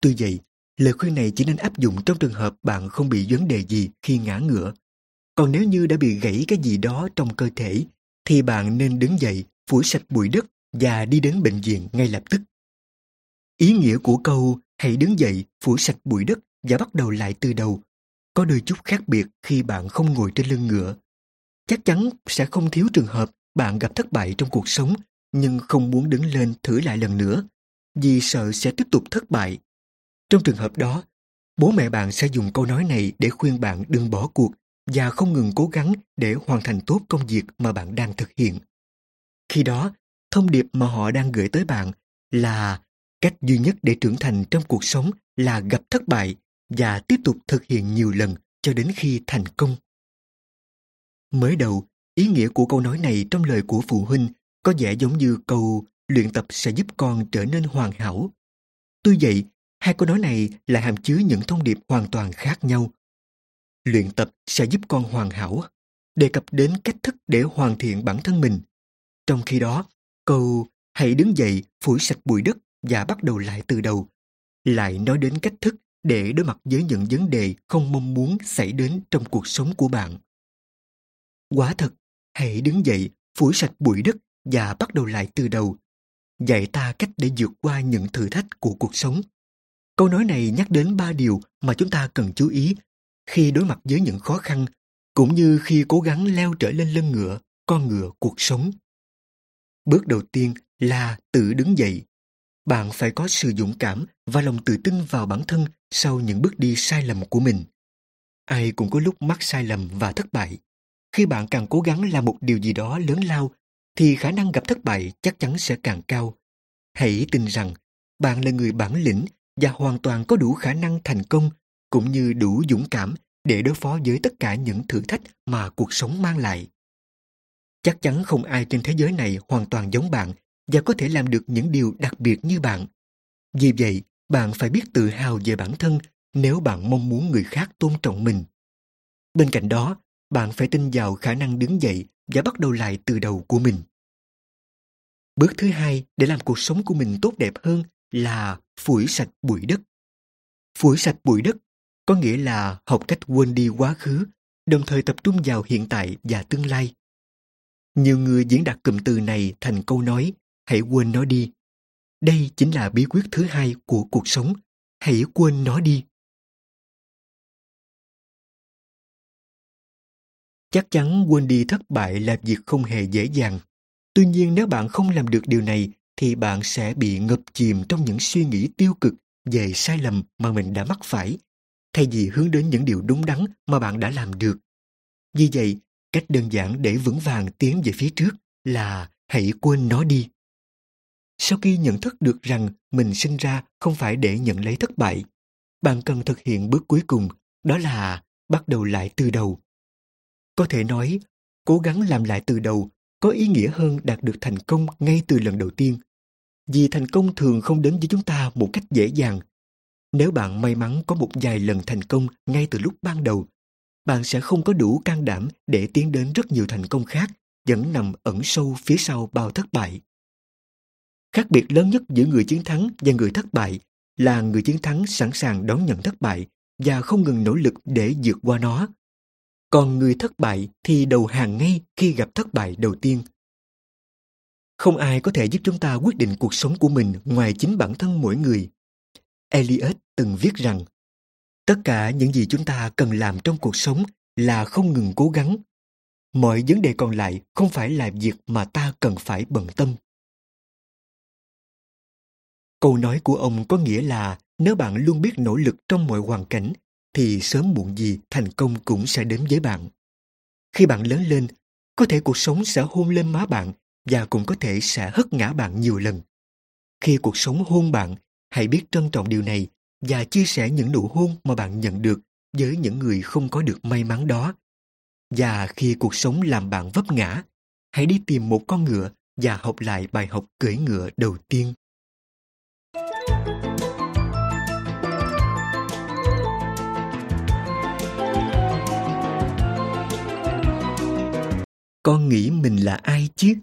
Tuy vậy, lời khuyên này chỉ nên áp dụng trong trường hợp bạn không bị vấn đề gì khi ngã ngựa. Còn nếu như đã bị gãy cái gì đó trong cơ thể, thì bạn nên đứng dậy, phủi sạch bụi đất và đi đến bệnh viện ngay lập tức. Ý nghĩa của câu hãy đứng dậy, phủ sạch bụi đất và bắt đầu lại từ đầu. Có đôi chút khác biệt khi bạn không ngồi trên lưng ngựa. Chắc chắn sẽ không thiếu trường hợp bạn gặp thất bại trong cuộc sống nhưng không muốn đứng lên thử lại lần nữa vì sợ sẽ tiếp tục thất bại. Trong trường hợp đó, bố mẹ bạn sẽ dùng câu nói này để khuyên bạn đừng bỏ cuộc và không ngừng cố gắng để hoàn thành tốt công việc mà bạn đang thực hiện. Khi đó, thông điệp mà họ đang gửi tới bạn là cách duy nhất để trưởng thành trong cuộc sống là gặp thất bại và tiếp tục thực hiện nhiều lần cho đến khi thành công. Mới đầu, ý nghĩa của câu nói này trong lời của phụ huynh có vẻ giống như câu luyện tập sẽ giúp con trở nên hoàn hảo. Tuy vậy, hai câu nói này lại hàm chứa những thông điệp hoàn toàn khác nhau. Luyện tập sẽ giúp con hoàn hảo, đề cập đến cách thức để hoàn thiện bản thân mình. Trong khi đó, câu hãy đứng dậy, phủi sạch bụi đất và bắt đầu lại từ đầu, lại nói đến cách thức để đối mặt với những vấn đề không mong muốn xảy đến trong cuộc sống của bạn. Quả thật, hãy đứng dậy, phủi sạch bụi đất và bắt đầu lại từ đầu. Dạy ta cách để vượt qua những thử thách của cuộc sống. Câu nói này nhắc đến ba điều mà chúng ta cần chú ý khi đối mặt với những khó khăn, cũng như khi cố gắng leo trở lên lưng ngựa, con ngựa cuộc sống. Bước đầu tiên là tự đứng dậy. Bạn phải có sự dũng cảm và lòng tự tin vào bản thân sau những bước đi sai lầm của mình. Ai cũng có lúc mắc sai lầm và thất bại. Khi bạn càng cố gắng làm một điều gì đó lớn lao, thì khả năng gặp thất bại chắc chắn sẽ càng cao. Hãy tin rằng bạn là người bản lĩnh và hoàn toàn có đủ khả năng thành công cũng như đủ dũng cảm để đối phó với tất cả những thử thách mà cuộc sống mang lại. Chắc chắn không ai trên thế giới này hoàn toàn giống bạn và có thể làm được những điều đặc biệt như bạn. Vì vậy, bạn phải biết tự hào về bản thân nếu bạn mong muốn người khác tôn trọng mình. Bên cạnh đó, bạn phải tin vào khả năng đứng dậy và bắt đầu lại từ đầu của mình. Bước thứ hai để làm cuộc sống của mình tốt đẹp hơn là phủi sạch bụi đất. Phủi sạch bụi đất có nghĩa là học cách quên đi quá khứ, đồng thời tập trung vào hiện tại và tương lai. Nhiều người diễn đạt cụm từ này thành câu nói hãy quên nó đi. Đây chính là bí quyết thứ hai của cuộc sống, hãy quên nó đi. Chắc chắn quên đi thất bại là việc không hề dễ dàng. Tuy nhiên nếu bạn không làm được điều này thì bạn sẽ bị ngập chìm trong những suy nghĩ tiêu cực về sai lầm mà mình đã mắc phải, thay vì hướng đến những điều đúng đắn mà bạn đã làm được. Vì vậy, cách đơn giản để vững vàng tiến về phía trước là hãy quên nó đi. Sau khi nhận thức được rằng mình sinh ra không phải để nhận lấy thất bại, bạn cần thực hiện bước cuối cùng, đó là bắt đầu lại từ đầu. Có thể nói, cố gắng làm lại từ đầu có ý nghĩa hơn đạt được thành công ngay từ lần đầu tiên. Vì thành công thường không đến với chúng ta một cách dễ dàng. Nếu bạn may mắn có một vài lần thành công ngay từ lúc ban đầu, bạn sẽ không có đủ can đảm để tiến đến rất nhiều thành công khác vẫn nằm ẩn sâu phía sau bao thất bại. Khác biệt lớn nhất giữa người chiến thắng và người thất bại là người chiến thắng sẵn sàng đón nhận thất bại và không ngừng nỗ lực để vượt qua nó còn người thất bại thì đầu hàng ngay khi gặp thất bại đầu tiên. Không ai có thể giúp chúng ta quyết định cuộc sống của mình ngoài chính bản thân mỗi người. Eliot từng viết rằng, tất cả những gì chúng ta cần làm trong cuộc sống là không ngừng cố gắng. Mọi vấn đề còn lại không phải là việc mà ta cần phải bận tâm. Câu nói của ông có nghĩa là nếu bạn luôn biết nỗ lực trong mọi hoàn cảnh thì sớm muộn gì thành công cũng sẽ đến với bạn. Khi bạn lớn lên, có thể cuộc sống sẽ hôn lên má bạn và cũng có thể sẽ hất ngã bạn nhiều lần. Khi cuộc sống hôn bạn, hãy biết trân trọng điều này và chia sẻ những nụ hôn mà bạn nhận được với những người không có được may mắn đó. Và khi cuộc sống làm bạn vấp ngã, hãy đi tìm một con ngựa và học lại bài học cưỡi ngựa đầu tiên. Con nghĩ mình là ai chứ?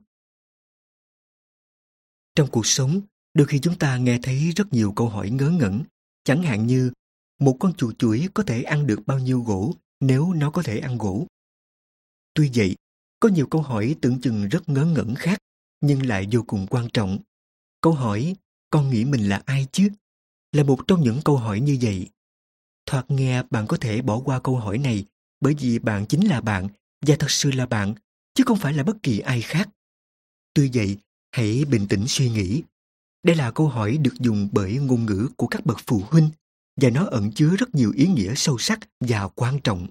Trong cuộc sống đôi khi chúng ta nghe thấy rất nhiều câu hỏi ngớ ngẩn. Chẳng hạn như một con chuột chuỗi có thể ăn được bao nhiêu gỗ nếu nó có thể ăn gỗ? Tuy vậy có nhiều câu hỏi tưởng chừng rất ngớ ngẩn khác nhưng lại vô cùng quan trọng. Câu hỏi con nghĩ mình là ai chứ? là một trong những câu hỏi như vậy. Thoạt nghe bạn có thể bỏ qua câu hỏi này bởi vì bạn chính là bạn và thật sự là bạn, chứ không phải là bất kỳ ai khác. Tuy vậy, hãy bình tĩnh suy nghĩ. Đây là câu hỏi được dùng bởi ngôn ngữ của các bậc phụ huynh và nó ẩn chứa rất nhiều ý nghĩa sâu sắc và quan trọng.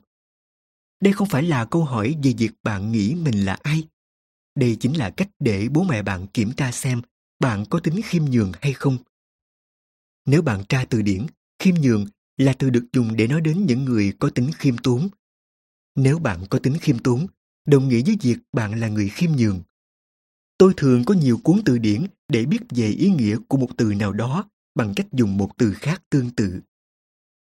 Đây không phải là câu hỏi về việc bạn nghĩ mình là ai. Đây chính là cách để bố mẹ bạn kiểm tra xem bạn có tính khiêm nhường hay không. Nếu bạn tra từ điển, khiêm nhường là từ được dùng để nói đến những người có tính khiêm tốn. Nếu bạn có tính khiêm tốn, đồng nghĩa với việc bạn là người khiêm nhường. Tôi thường có nhiều cuốn từ điển để biết về ý nghĩa của một từ nào đó bằng cách dùng một từ khác tương tự.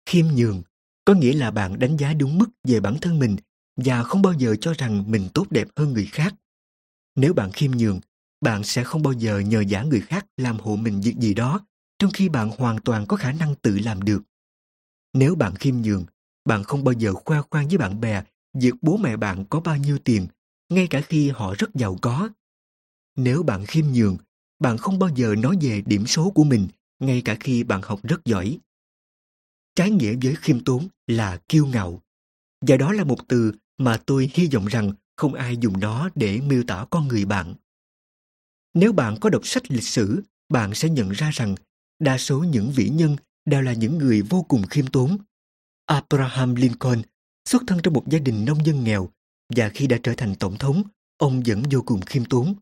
Khiêm nhường có nghĩa là bạn đánh giá đúng mức về bản thân mình và không bao giờ cho rằng mình tốt đẹp hơn người khác. Nếu bạn khiêm nhường, bạn sẽ không bao giờ nhờ giả người khác làm hộ mình việc gì đó, trong khi bạn hoàn toàn có khả năng tự làm được. Nếu bạn khiêm nhường, bạn không bao giờ khoe khoang với bạn bè việc bố mẹ bạn có bao nhiêu tiền, ngay cả khi họ rất giàu có. Nếu bạn khiêm nhường, bạn không bao giờ nói về điểm số của mình, ngay cả khi bạn học rất giỏi. Trái nghĩa với khiêm tốn là kiêu ngạo. Và đó là một từ mà tôi hy vọng rằng không ai dùng nó để miêu tả con người bạn. Nếu bạn có đọc sách lịch sử, bạn sẽ nhận ra rằng đa số những vĩ nhân đều là những người vô cùng khiêm tốn. Abraham Lincoln xuất thân trong một gia đình nông dân nghèo và khi đã trở thành tổng thống, ông vẫn vô cùng khiêm tốn.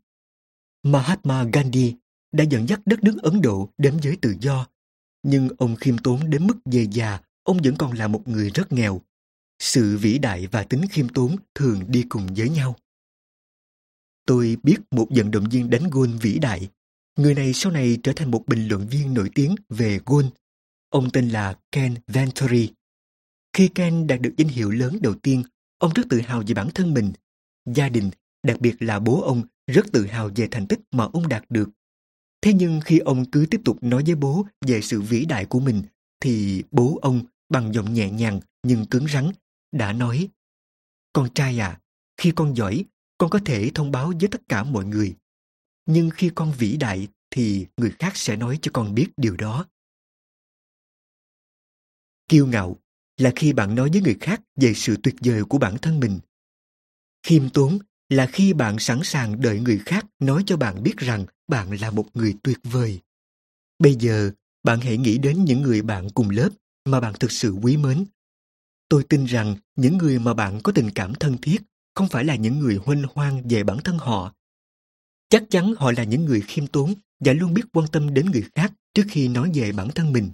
Mahatma Gandhi đã dẫn dắt đất nước Ấn Độ đến với tự do, nhưng ông khiêm tốn đến mức về già, ông vẫn còn là một người rất nghèo. Sự vĩ đại và tính khiêm tốn thường đi cùng với nhau. Tôi biết một vận động viên đánh gôn vĩ đại. Người này sau này trở thành một bình luận viên nổi tiếng về gôn. Ông tên là Ken Venturi. Khi Ken đạt được danh hiệu lớn đầu tiên, ông rất tự hào về bản thân mình. Gia đình, đặc biệt là bố ông, rất tự hào về thành tích mà ông đạt được. Thế nhưng khi ông cứ tiếp tục nói với bố về sự vĩ đại của mình, thì bố ông bằng giọng nhẹ nhàng nhưng cứng rắn đã nói Con trai à, khi con giỏi, con có thể thông báo với tất cả mọi người. Nhưng khi con vĩ đại thì người khác sẽ nói cho con biết điều đó. Kiêu ngạo là khi bạn nói với người khác về sự tuyệt vời của bản thân mình. Khiêm tốn là khi bạn sẵn sàng đợi người khác nói cho bạn biết rằng bạn là một người tuyệt vời. Bây giờ, bạn hãy nghĩ đến những người bạn cùng lớp mà bạn thực sự quý mến. Tôi tin rằng những người mà bạn có tình cảm thân thiết không phải là những người huênh hoang về bản thân họ. Chắc chắn họ là những người khiêm tốn và luôn biết quan tâm đến người khác trước khi nói về bản thân mình.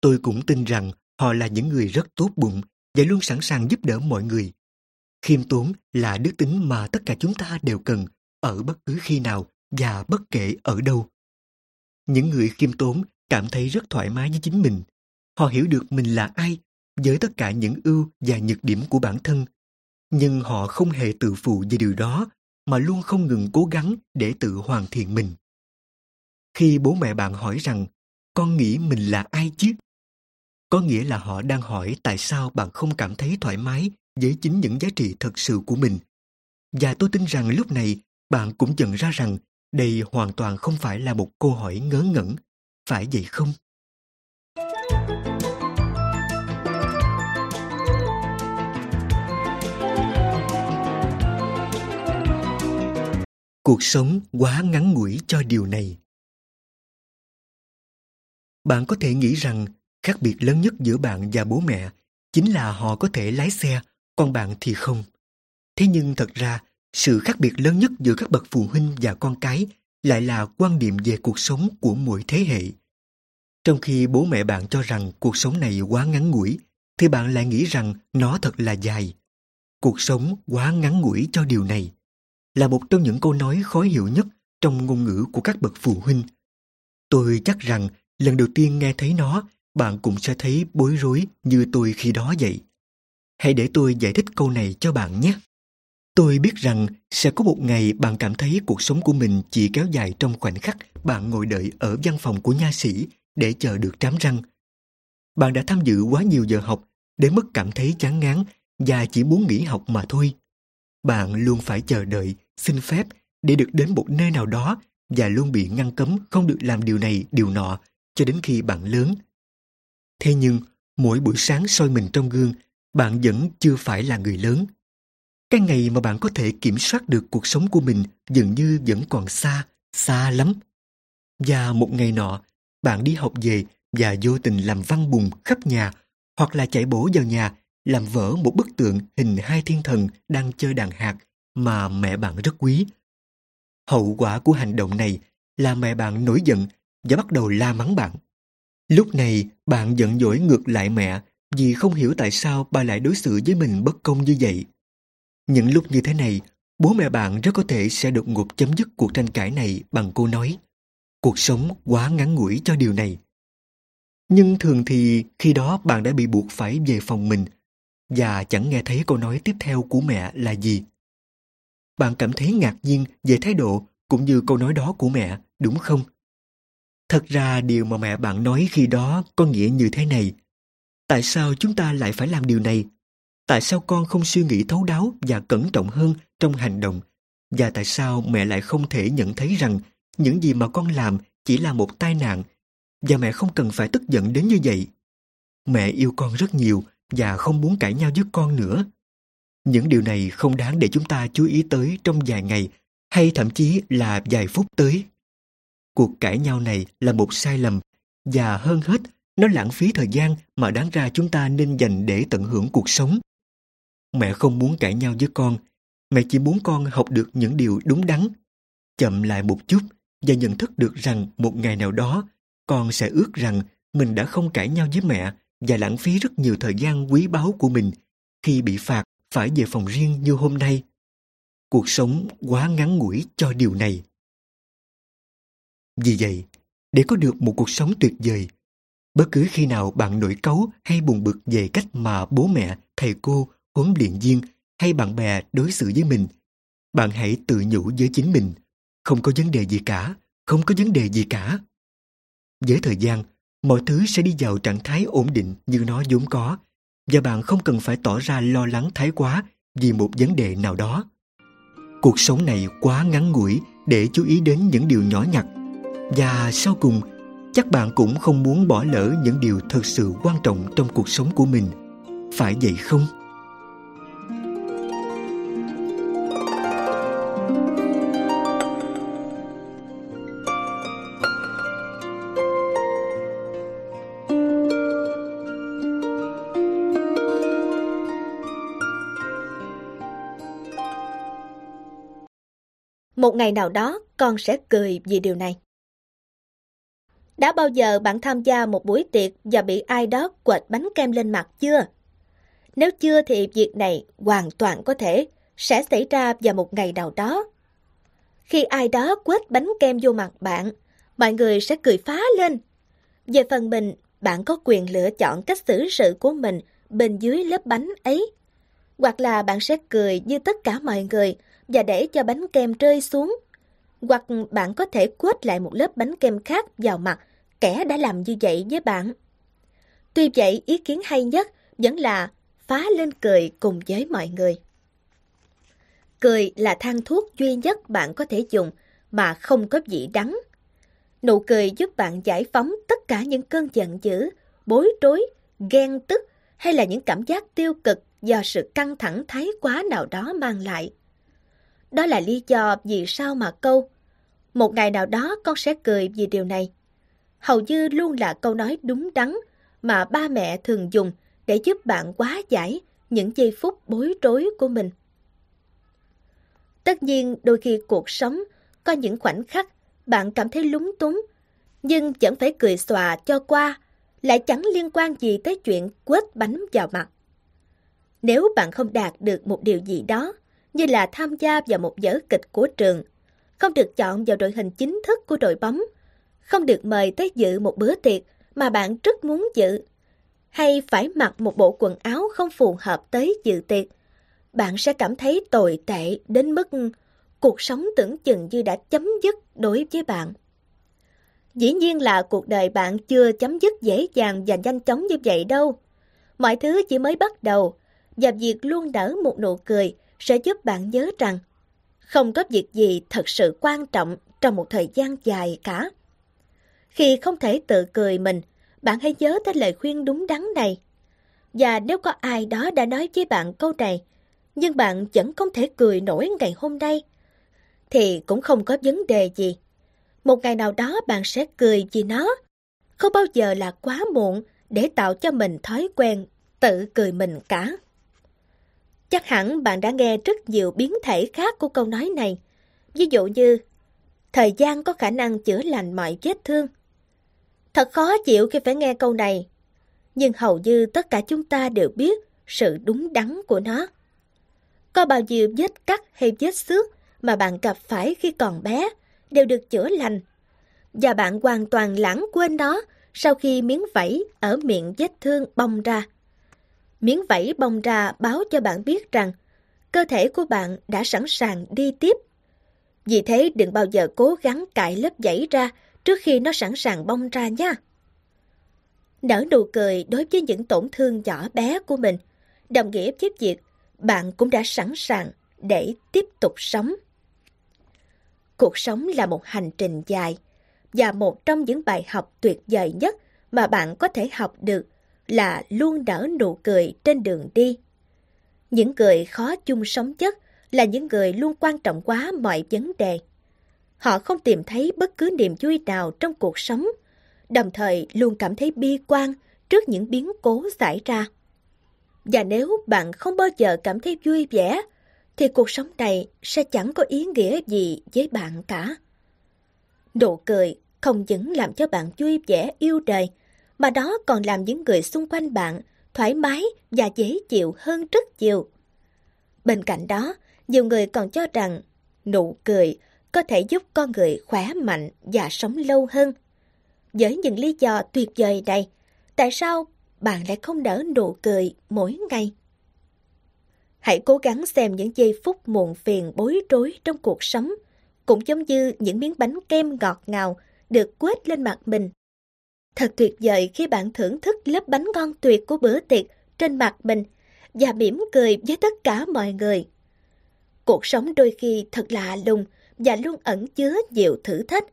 Tôi cũng tin rằng họ là những người rất tốt bụng và luôn sẵn sàng giúp đỡ mọi người. Khiêm tốn là đức tính mà tất cả chúng ta đều cần, ở bất cứ khi nào và bất kể ở đâu. Những người khiêm tốn cảm thấy rất thoải mái với chính mình. Họ hiểu được mình là ai với tất cả những ưu và nhược điểm của bản thân. Nhưng họ không hề tự phụ về điều đó mà luôn không ngừng cố gắng để tự hoàn thiện mình. Khi bố mẹ bạn hỏi rằng, con nghĩ mình là ai chứ? Có nghĩa là họ đang hỏi tại sao bạn không cảm thấy thoải mái với chính những giá trị thật sự của mình. Và tôi tin rằng lúc này bạn cũng nhận ra rằng đây hoàn toàn không phải là một câu hỏi ngớ ngẩn, phải vậy không? Cuộc sống quá ngắn ngủi cho điều này. Bạn có thể nghĩ rằng khác biệt lớn nhất giữa bạn và bố mẹ chính là họ có thể lái xe, còn bạn thì không. Thế nhưng thật ra, sự khác biệt lớn nhất giữa các bậc phụ huynh và con cái lại là quan niệm về cuộc sống của mỗi thế hệ. Trong khi bố mẹ bạn cho rằng cuộc sống này quá ngắn ngủi, thì bạn lại nghĩ rằng nó thật là dài. Cuộc sống quá ngắn ngủi cho điều này là một trong những câu nói khó hiểu nhất trong ngôn ngữ của các bậc phụ huynh. Tôi chắc rằng lần đầu tiên nghe thấy nó, bạn cũng sẽ thấy bối rối như tôi khi đó vậy. Hãy để tôi giải thích câu này cho bạn nhé. Tôi biết rằng sẽ có một ngày bạn cảm thấy cuộc sống của mình chỉ kéo dài trong khoảnh khắc bạn ngồi đợi ở văn phòng của nha sĩ để chờ được trám răng. Bạn đã tham dự quá nhiều giờ học đến mức cảm thấy chán ngán và chỉ muốn nghỉ học mà thôi. Bạn luôn phải chờ đợi, xin phép để được đến một nơi nào đó và luôn bị ngăn cấm không được làm điều này, điều nọ cho đến khi bạn lớn Thế nhưng, mỗi buổi sáng soi mình trong gương, bạn vẫn chưa phải là người lớn. Cái ngày mà bạn có thể kiểm soát được cuộc sống của mình dường như vẫn còn xa, xa lắm. Và một ngày nọ, bạn đi học về và vô tình làm văng bùng khắp nhà hoặc là chạy bổ vào nhà làm vỡ một bức tượng hình hai thiên thần đang chơi đàn hạt mà mẹ bạn rất quý. Hậu quả của hành động này là mẹ bạn nổi giận và bắt đầu la mắng bạn. Lúc này bạn giận dỗi ngược lại mẹ vì không hiểu tại sao bà lại đối xử với mình bất công như vậy. Những lúc như thế này, bố mẹ bạn rất có thể sẽ đột ngột chấm dứt cuộc tranh cãi này bằng câu nói Cuộc sống quá ngắn ngủi cho điều này. Nhưng thường thì khi đó bạn đã bị buộc phải về phòng mình và chẳng nghe thấy câu nói tiếp theo của mẹ là gì. Bạn cảm thấy ngạc nhiên về thái độ cũng như câu nói đó của mẹ, đúng không? Thật ra điều mà mẹ bạn nói khi đó có nghĩa như thế này. Tại sao chúng ta lại phải làm điều này? Tại sao con không suy nghĩ thấu đáo và cẩn trọng hơn trong hành động? Và tại sao mẹ lại không thể nhận thấy rằng những gì mà con làm chỉ là một tai nạn và mẹ không cần phải tức giận đến như vậy? Mẹ yêu con rất nhiều và không muốn cãi nhau với con nữa. Những điều này không đáng để chúng ta chú ý tới trong vài ngày hay thậm chí là vài phút tới. Cuộc cãi nhau này là một sai lầm và hơn hết nó lãng phí thời gian mà đáng ra chúng ta nên dành để tận hưởng cuộc sống. Mẹ không muốn cãi nhau với con, mẹ chỉ muốn con học được những điều đúng đắn. Chậm lại một chút và nhận thức được rằng một ngày nào đó con sẽ ước rằng mình đã không cãi nhau với mẹ và lãng phí rất nhiều thời gian quý báu của mình khi bị phạt phải về phòng riêng như hôm nay. Cuộc sống quá ngắn ngủi cho điều này. Vì vậy, để có được một cuộc sống tuyệt vời, bất cứ khi nào bạn nổi cáu hay buồn bực về cách mà bố mẹ, thầy cô, huấn luyện viên hay bạn bè đối xử với mình, bạn hãy tự nhủ với chính mình, không có vấn đề gì cả, không có vấn đề gì cả. Với thời gian, mọi thứ sẽ đi vào trạng thái ổn định như nó vốn có và bạn không cần phải tỏ ra lo lắng thái quá vì một vấn đề nào đó. Cuộc sống này quá ngắn ngủi để chú ý đến những điều nhỏ nhặt và sau cùng, chắc bạn cũng không muốn bỏ lỡ những điều thật sự quan trọng trong cuộc sống của mình. Phải vậy không? Một ngày nào đó, con sẽ cười vì điều này. Đã bao giờ bạn tham gia một buổi tiệc và bị ai đó quệt bánh kem lên mặt chưa? Nếu chưa thì việc này hoàn toàn có thể sẽ xảy ra vào một ngày nào đó. Khi ai đó quét bánh kem vô mặt bạn, mọi người sẽ cười phá lên. Về phần mình, bạn có quyền lựa chọn cách xử sự của mình bên dưới lớp bánh ấy. Hoặc là bạn sẽ cười như tất cả mọi người và để cho bánh kem rơi xuống. Hoặc bạn có thể quét lại một lớp bánh kem khác vào mặt kẻ đã làm như vậy với bạn. Tuy vậy, ý kiến hay nhất vẫn là phá lên cười cùng với mọi người. Cười là thang thuốc duy nhất bạn có thể dùng mà không có vị đắng. Nụ cười giúp bạn giải phóng tất cả những cơn giận dữ, bối rối, ghen tức hay là những cảm giác tiêu cực do sự căng thẳng thái quá nào đó mang lại. Đó là lý do vì sao mà câu Một ngày nào đó con sẽ cười vì điều này. Hầu như luôn là câu nói đúng đắn mà ba mẹ thường dùng để giúp bạn quá giải những giây phút bối rối của mình. Tất nhiên đôi khi cuộc sống có những khoảnh khắc bạn cảm thấy lúng túng, nhưng vẫn phải cười xòa cho qua, lại chẳng liên quan gì tới chuyện quết bánh vào mặt. Nếu bạn không đạt được một điều gì đó, như là tham gia vào một vở kịch của trường, không được chọn vào đội hình chính thức của đội bóng, không được mời tới dự một bữa tiệc mà bạn rất muốn dự, hay phải mặc một bộ quần áo không phù hợp tới dự tiệc, bạn sẽ cảm thấy tồi tệ đến mức cuộc sống tưởng chừng như đã chấm dứt đối với bạn. Dĩ nhiên là cuộc đời bạn chưa chấm dứt dễ dàng và nhanh chóng như vậy đâu. Mọi thứ chỉ mới bắt đầu, và việc luôn nở một nụ cười sẽ giúp bạn nhớ rằng không có việc gì thật sự quan trọng trong một thời gian dài cả. Khi không thể tự cười mình, bạn hãy nhớ tới lời khuyên đúng đắn này. Và nếu có ai đó đã nói với bạn câu này, nhưng bạn vẫn không thể cười nổi ngày hôm nay, thì cũng không có vấn đề gì. Một ngày nào đó bạn sẽ cười vì nó. Không bao giờ là quá muộn để tạo cho mình thói quen tự cười mình cả. Chắc hẳn bạn đã nghe rất nhiều biến thể khác của câu nói này. Ví dụ như, thời gian có khả năng chữa lành mọi vết thương. Thật khó chịu khi phải nghe câu này, nhưng hầu như tất cả chúng ta đều biết sự đúng đắn của nó. Có bao nhiêu vết cắt hay vết xước mà bạn gặp phải khi còn bé đều được chữa lành. Và bạn hoàn toàn lãng quên nó sau khi miếng vảy ở miệng vết thương bong ra. Miếng vảy bong ra báo cho bạn biết rằng cơ thể của bạn đã sẵn sàng đi tiếp. Vì thế đừng bao giờ cố gắng cạy lớp vảy ra trước khi nó sẵn sàng bong ra nha. Nở nụ cười đối với những tổn thương nhỏ bé của mình, đồng nghĩa với việc bạn cũng đã sẵn sàng để tiếp tục sống. Cuộc sống là một hành trình dài, và một trong những bài học tuyệt vời nhất mà bạn có thể học được là luôn nở nụ cười trên đường đi. Những người khó chung sống chất là những người luôn quan trọng quá mọi vấn đề. Họ không tìm thấy bất cứ niềm vui nào trong cuộc sống, đồng thời luôn cảm thấy bi quan trước những biến cố xảy ra. Và nếu bạn không bao giờ cảm thấy vui vẻ, thì cuộc sống này sẽ chẳng có ý nghĩa gì với bạn cả. Nụ cười không những làm cho bạn vui vẻ yêu đời, mà đó còn làm những người xung quanh bạn thoải mái và dễ chịu hơn rất nhiều. Bên cạnh đó, nhiều người còn cho rằng nụ cười có thể giúp con người khỏe mạnh và sống lâu hơn. Với những lý do tuyệt vời này, tại sao bạn lại không nở nụ cười mỗi ngày? Hãy cố gắng xem những giây phút muộn phiền bối rối trong cuộc sống, cũng giống như những miếng bánh kem ngọt ngào được quét lên mặt mình. Thật tuyệt vời khi bạn thưởng thức lớp bánh ngon tuyệt của bữa tiệc trên mặt mình và mỉm cười với tất cả mọi người. Cuộc sống đôi khi thật lạ lùng và luôn ẩn chứa nhiều thử thách.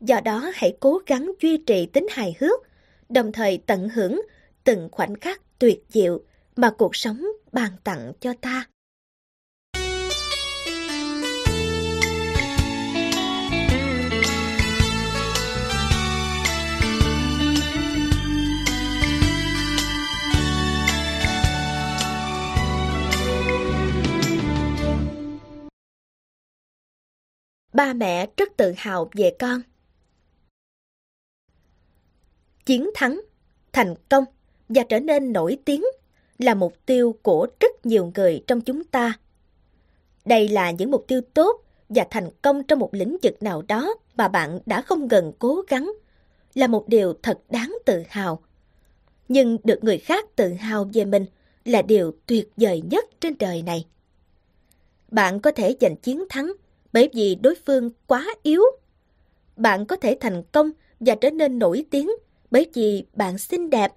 Do đó hãy cố gắng duy trì tính hài hước, đồng thời tận hưởng từng khoảnh khắc tuyệt diệu mà cuộc sống ban tặng cho ta. Ba mẹ rất tự hào về con. Chiến thắng, thành công và trở nên nổi tiếng là mục tiêu của rất nhiều người trong chúng ta. Đây là những mục tiêu tốt và thành công trong một lĩnh vực nào đó mà bạn đã không ngừng cố gắng, là một điều thật đáng tự hào. Nhưng được người khác tự hào về mình là điều tuyệt vời nhất trên đời này. Bạn có thể giành chiến thắng bởi vì đối phương quá yếu. Bạn có thể thành công và trở nên nổi tiếng bởi vì bạn xinh đẹp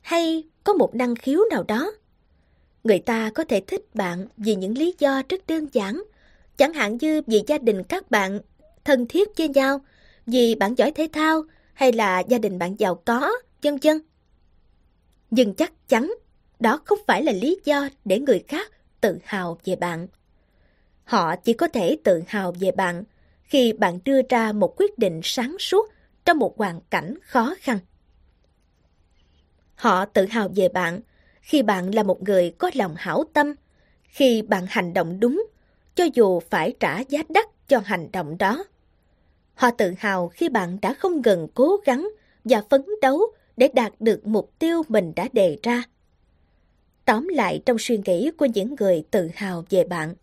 hay có một năng khiếu nào đó. Người ta có thể thích bạn vì những lý do rất đơn giản, chẳng hạn như vì gia đình các bạn thân thiết với nhau, vì bạn giỏi thể thao hay là gia đình bạn giàu có, vân vân. Nhưng chắc chắn đó không phải là lý do để người khác tự hào về bạn. Họ chỉ có thể tự hào về bạn khi bạn đưa ra một quyết định sáng suốt trong một hoàn cảnh khó khăn. Họ tự hào về bạn khi bạn là một người có lòng hảo tâm, khi bạn hành động đúng, cho dù phải trả giá đắt cho hành động đó. Họ tự hào khi bạn đã không ngừng cố gắng và phấn đấu để đạt được mục tiêu mình đã đề ra. Tóm lại trong suy nghĩ của những người tự hào về bạn,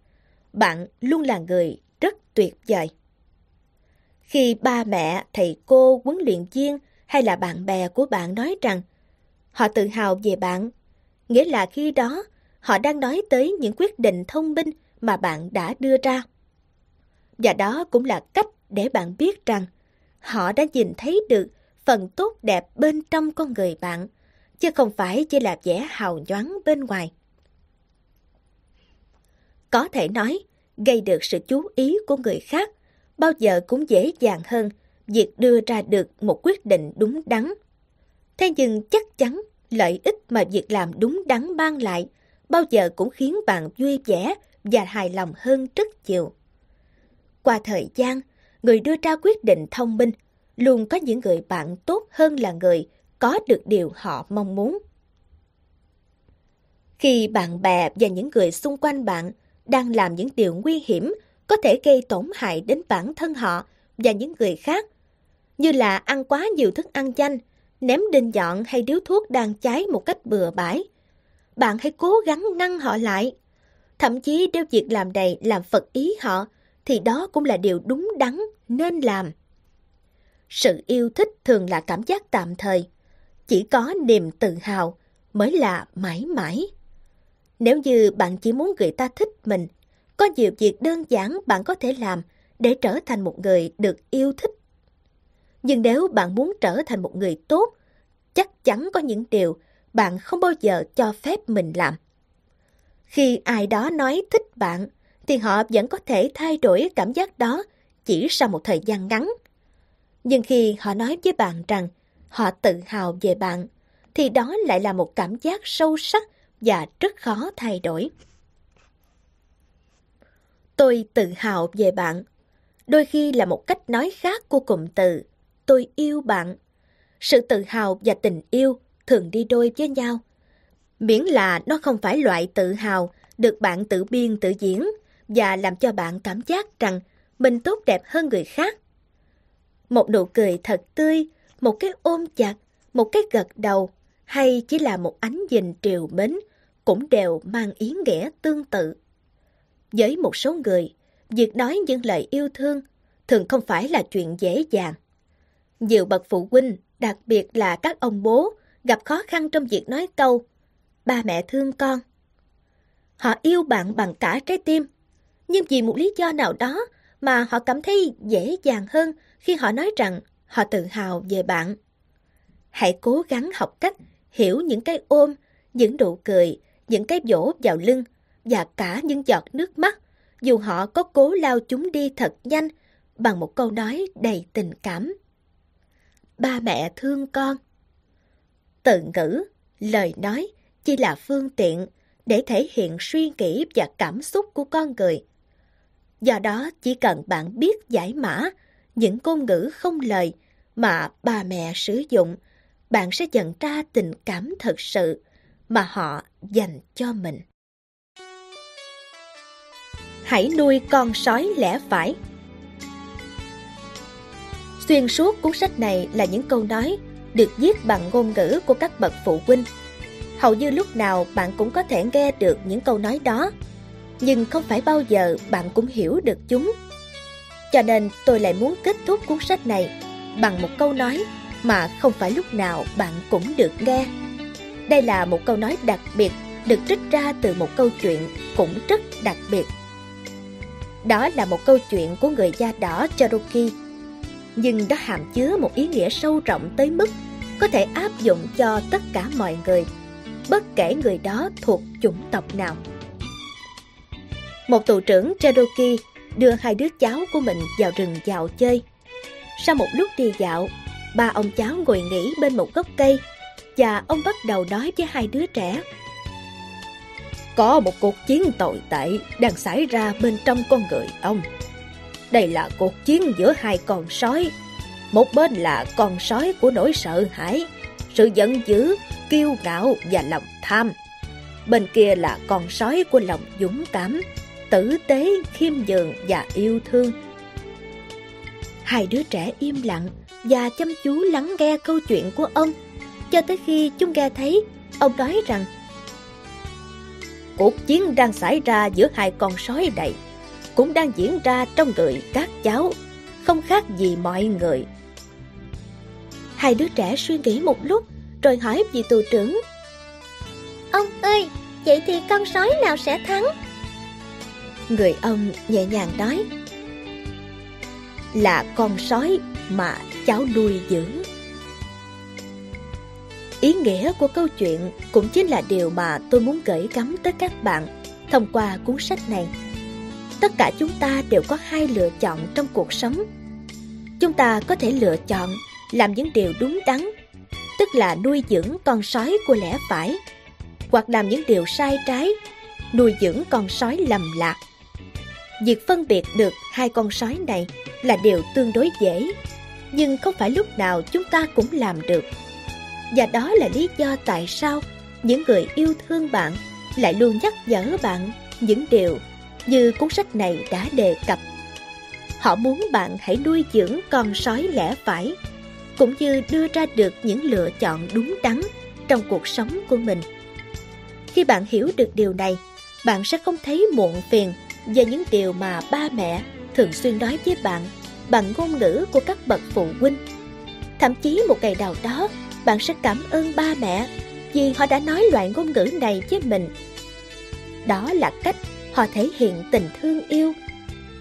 bạn luôn là người rất tuyệt vời. Khi ba mẹ, thầy cô, huấn luyện viên hay là bạn bè của bạn nói rằng họ tự hào về bạn, nghĩa là khi đó họ đang nói tới những quyết định thông minh mà bạn đã đưa ra. Và đó cũng là cách để bạn biết rằng họ đã nhìn thấy được phần tốt đẹp bên trong con người bạn, chứ không phải chỉ là vẻ hào nhoáng bên ngoài. Có thể nói, gây được sự chú ý của người khác bao giờ cũng dễ dàng hơn việc đưa ra được một quyết định đúng đắn. Thế nhưng chắc chắn lợi ích mà việc làm đúng đắn mang lại bao giờ cũng khiến bạn vui vẻ và hài lòng hơn rất nhiều. Qua thời gian, người đưa ra quyết định thông minh luôn có những người bạn tốt hơn là người có được điều họ mong muốn. Khi bạn bè và những người xung quanh bạn đang làm những điều nguy hiểm có thể gây tổn hại đến bản thân họ và những người khác, như là ăn quá nhiều thức ăn chanh, ném đinh nhọn hay điếu thuốc đang cháy một cách bừa bãi. Bạn hãy cố gắng ngăn họ lại. Thậm chí nếu việc làm này làm phật ý họ, thì đó cũng là điều đúng đắn nên làm. Sự yêu thích thường là cảm giác tạm thời. Chỉ có niềm tự hào mới là mãi mãi. Nếu như bạn chỉ muốn người ta thích mình, có nhiều việc đơn giản bạn có thể làm để trở thành một người được yêu thích. Nhưng nếu bạn muốn trở thành một người tốt, chắc chắn có những điều bạn không bao giờ cho phép mình làm. Khi ai đó nói thích bạn, thì họ vẫn có thể thay đổi cảm giác đó chỉ sau một thời gian ngắn. Nhưng khi họ nói với bạn rằng họ tự hào về bạn, thì đó lại là một cảm giác sâu sắc và rất khó thay đổi. Tôi tự hào về bạn. Đôi khi là một cách nói khác của cụm từ tôi yêu bạn. Sự tự hào và tình yêu thường đi đôi với nhau. Miễn là nó không phải loại tự hào được bạn tự biên tự diễn và làm cho bạn cảm giác rằng mình tốt đẹp hơn người khác. Một nụ cười thật tươi, một cái ôm chặt, một cái gật đầu hay chỉ là một ánh nhìn triều mến cũng đều mang ý nghĩa tương tự. Với một số người, việc nói những lời yêu thương thường không phải là chuyện dễ dàng. Nhiều bậc phụ huynh, đặc biệt là các ông bố, gặp khó khăn trong việc nói câu ba mẹ thương con. Họ yêu bạn bằng cả trái tim, nhưng vì một lý do nào đó mà họ cảm thấy dễ dàng hơn khi họ nói rằng họ tự hào về bạn. Hãy cố gắng học cách hiểu những cái ôm, những nụ cười, những cái vỗ vào lưng và cả những giọt nước mắt, dù họ có cố lao chúng đi thật nhanh bằng một câu nói đầy tình cảm. Ba mẹ thương con. Từ ngữ, lời nói chỉ là phương tiện để thể hiện suy nghĩ và cảm xúc của con người. Do đó, chỉ cần bạn biết giải mã những ngôn ngữ không lời mà ba mẹ sử dụng, bạn sẽ nhận ra tình cảm thật sự mà họ dành cho mình. Hãy nuôi con sói lẽ phải. Xuyên suốt cuốn sách này là những câu nói được viết bằng ngôn ngữ của các bậc phụ huynh. Hầu như lúc nào bạn cũng có thể nghe được những câu nói đó, nhưng không phải bao giờ bạn cũng hiểu được chúng. Cho nên tôi lại muốn kết thúc cuốn sách này bằng một câu nói mà không phải lúc nào bạn cũng được nghe. Đây là một câu nói đặc biệt được trích ra từ một câu chuyện cũng rất đặc biệt. Đó là một câu chuyện của người da đỏ Cherokee, nhưng nó hàm chứa một ý nghĩa sâu rộng tới mức có thể áp dụng cho tất cả mọi người, bất kể người đó thuộc chủng tộc nào. Một tù trưởng Cherokee đưa hai đứa cháu của mình vào rừng dạo chơi. Sau một lúc đi dạo, ba ông cháu ngồi nghỉ bên một gốc cây và ông bắt đầu nói với hai đứa trẻ. Có một cuộc chiến tồi tệ đang xảy ra bên trong con người ông. Đây là cuộc chiến giữa hai con sói. Một bên là con sói của nỗi sợ hãi, sự giận dữ, kiêu ngạo và lòng tham. Bên kia là con sói của lòng dũng cảm, tử tế, khiêm nhường và yêu thương. Hai đứa trẻ im lặng và chăm chú lắng nghe câu chuyện của ông cho tới khi chúng nghe thấy ông nói rằng cuộc chiến đang xảy ra giữa hai con sói này cũng đang diễn ra trong người các cháu, không khác gì mọi người. Hai đứa trẻ suy nghĩ một lúc rồi hỏi vị tù trưởng. Ông ơi, vậy thì con sói nào sẽ thắng? Người ông nhẹ nhàng nói Là con sói mà cháu nuôi dưỡng Ý nghĩa của câu chuyện cũng chính là điều mà tôi muốn gửi gắm tới các bạn thông qua cuốn sách này. Tất cả chúng ta đều có hai lựa chọn trong cuộc sống. Chúng ta có thể lựa chọn làm những điều đúng đắn tức là nuôi dưỡng con sói của lẽ phải, hoặc làm những điều sai trái, nuôi dưỡng con sói lầm lạc. Việc phân biệt được hai con sói này là điều tương đối dễ, nhưng không phải lúc nào chúng ta cũng làm được. Và đó là lý do tại sao những người yêu thương bạn lại luôn nhắc nhở bạn những điều như cuốn sách này đã đề cập. Họ muốn bạn hãy nuôi dưỡng con sói lẽ phải, cũng như đưa ra được những lựa chọn đúng đắn trong cuộc sống của mình. Khi bạn hiểu được điều này, bạn sẽ không thấy muộn phiền về những điều mà ba mẹ thường xuyên nói với bạn bằng ngôn ngữ của các bậc phụ huynh. Thậm chí một ngày nào đó, bạn sẽ cảm ơn ba mẹ vì họ đã nói loại ngôn ngữ này với mình. Đó là cách họ thể hiện tình thương yêu,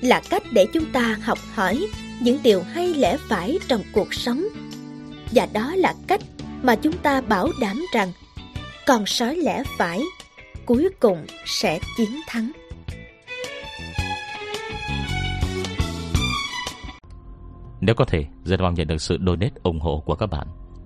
là cách để chúng ta học hỏi những điều hay lẽ phải trong cuộc sống. Và đó là cách mà chúng ta bảo đảm rằng con sói lẽ phải cuối cùng sẽ chiến thắng. Nếu có thể, rất mong nhận được sự donate ủng hộ của các bạn.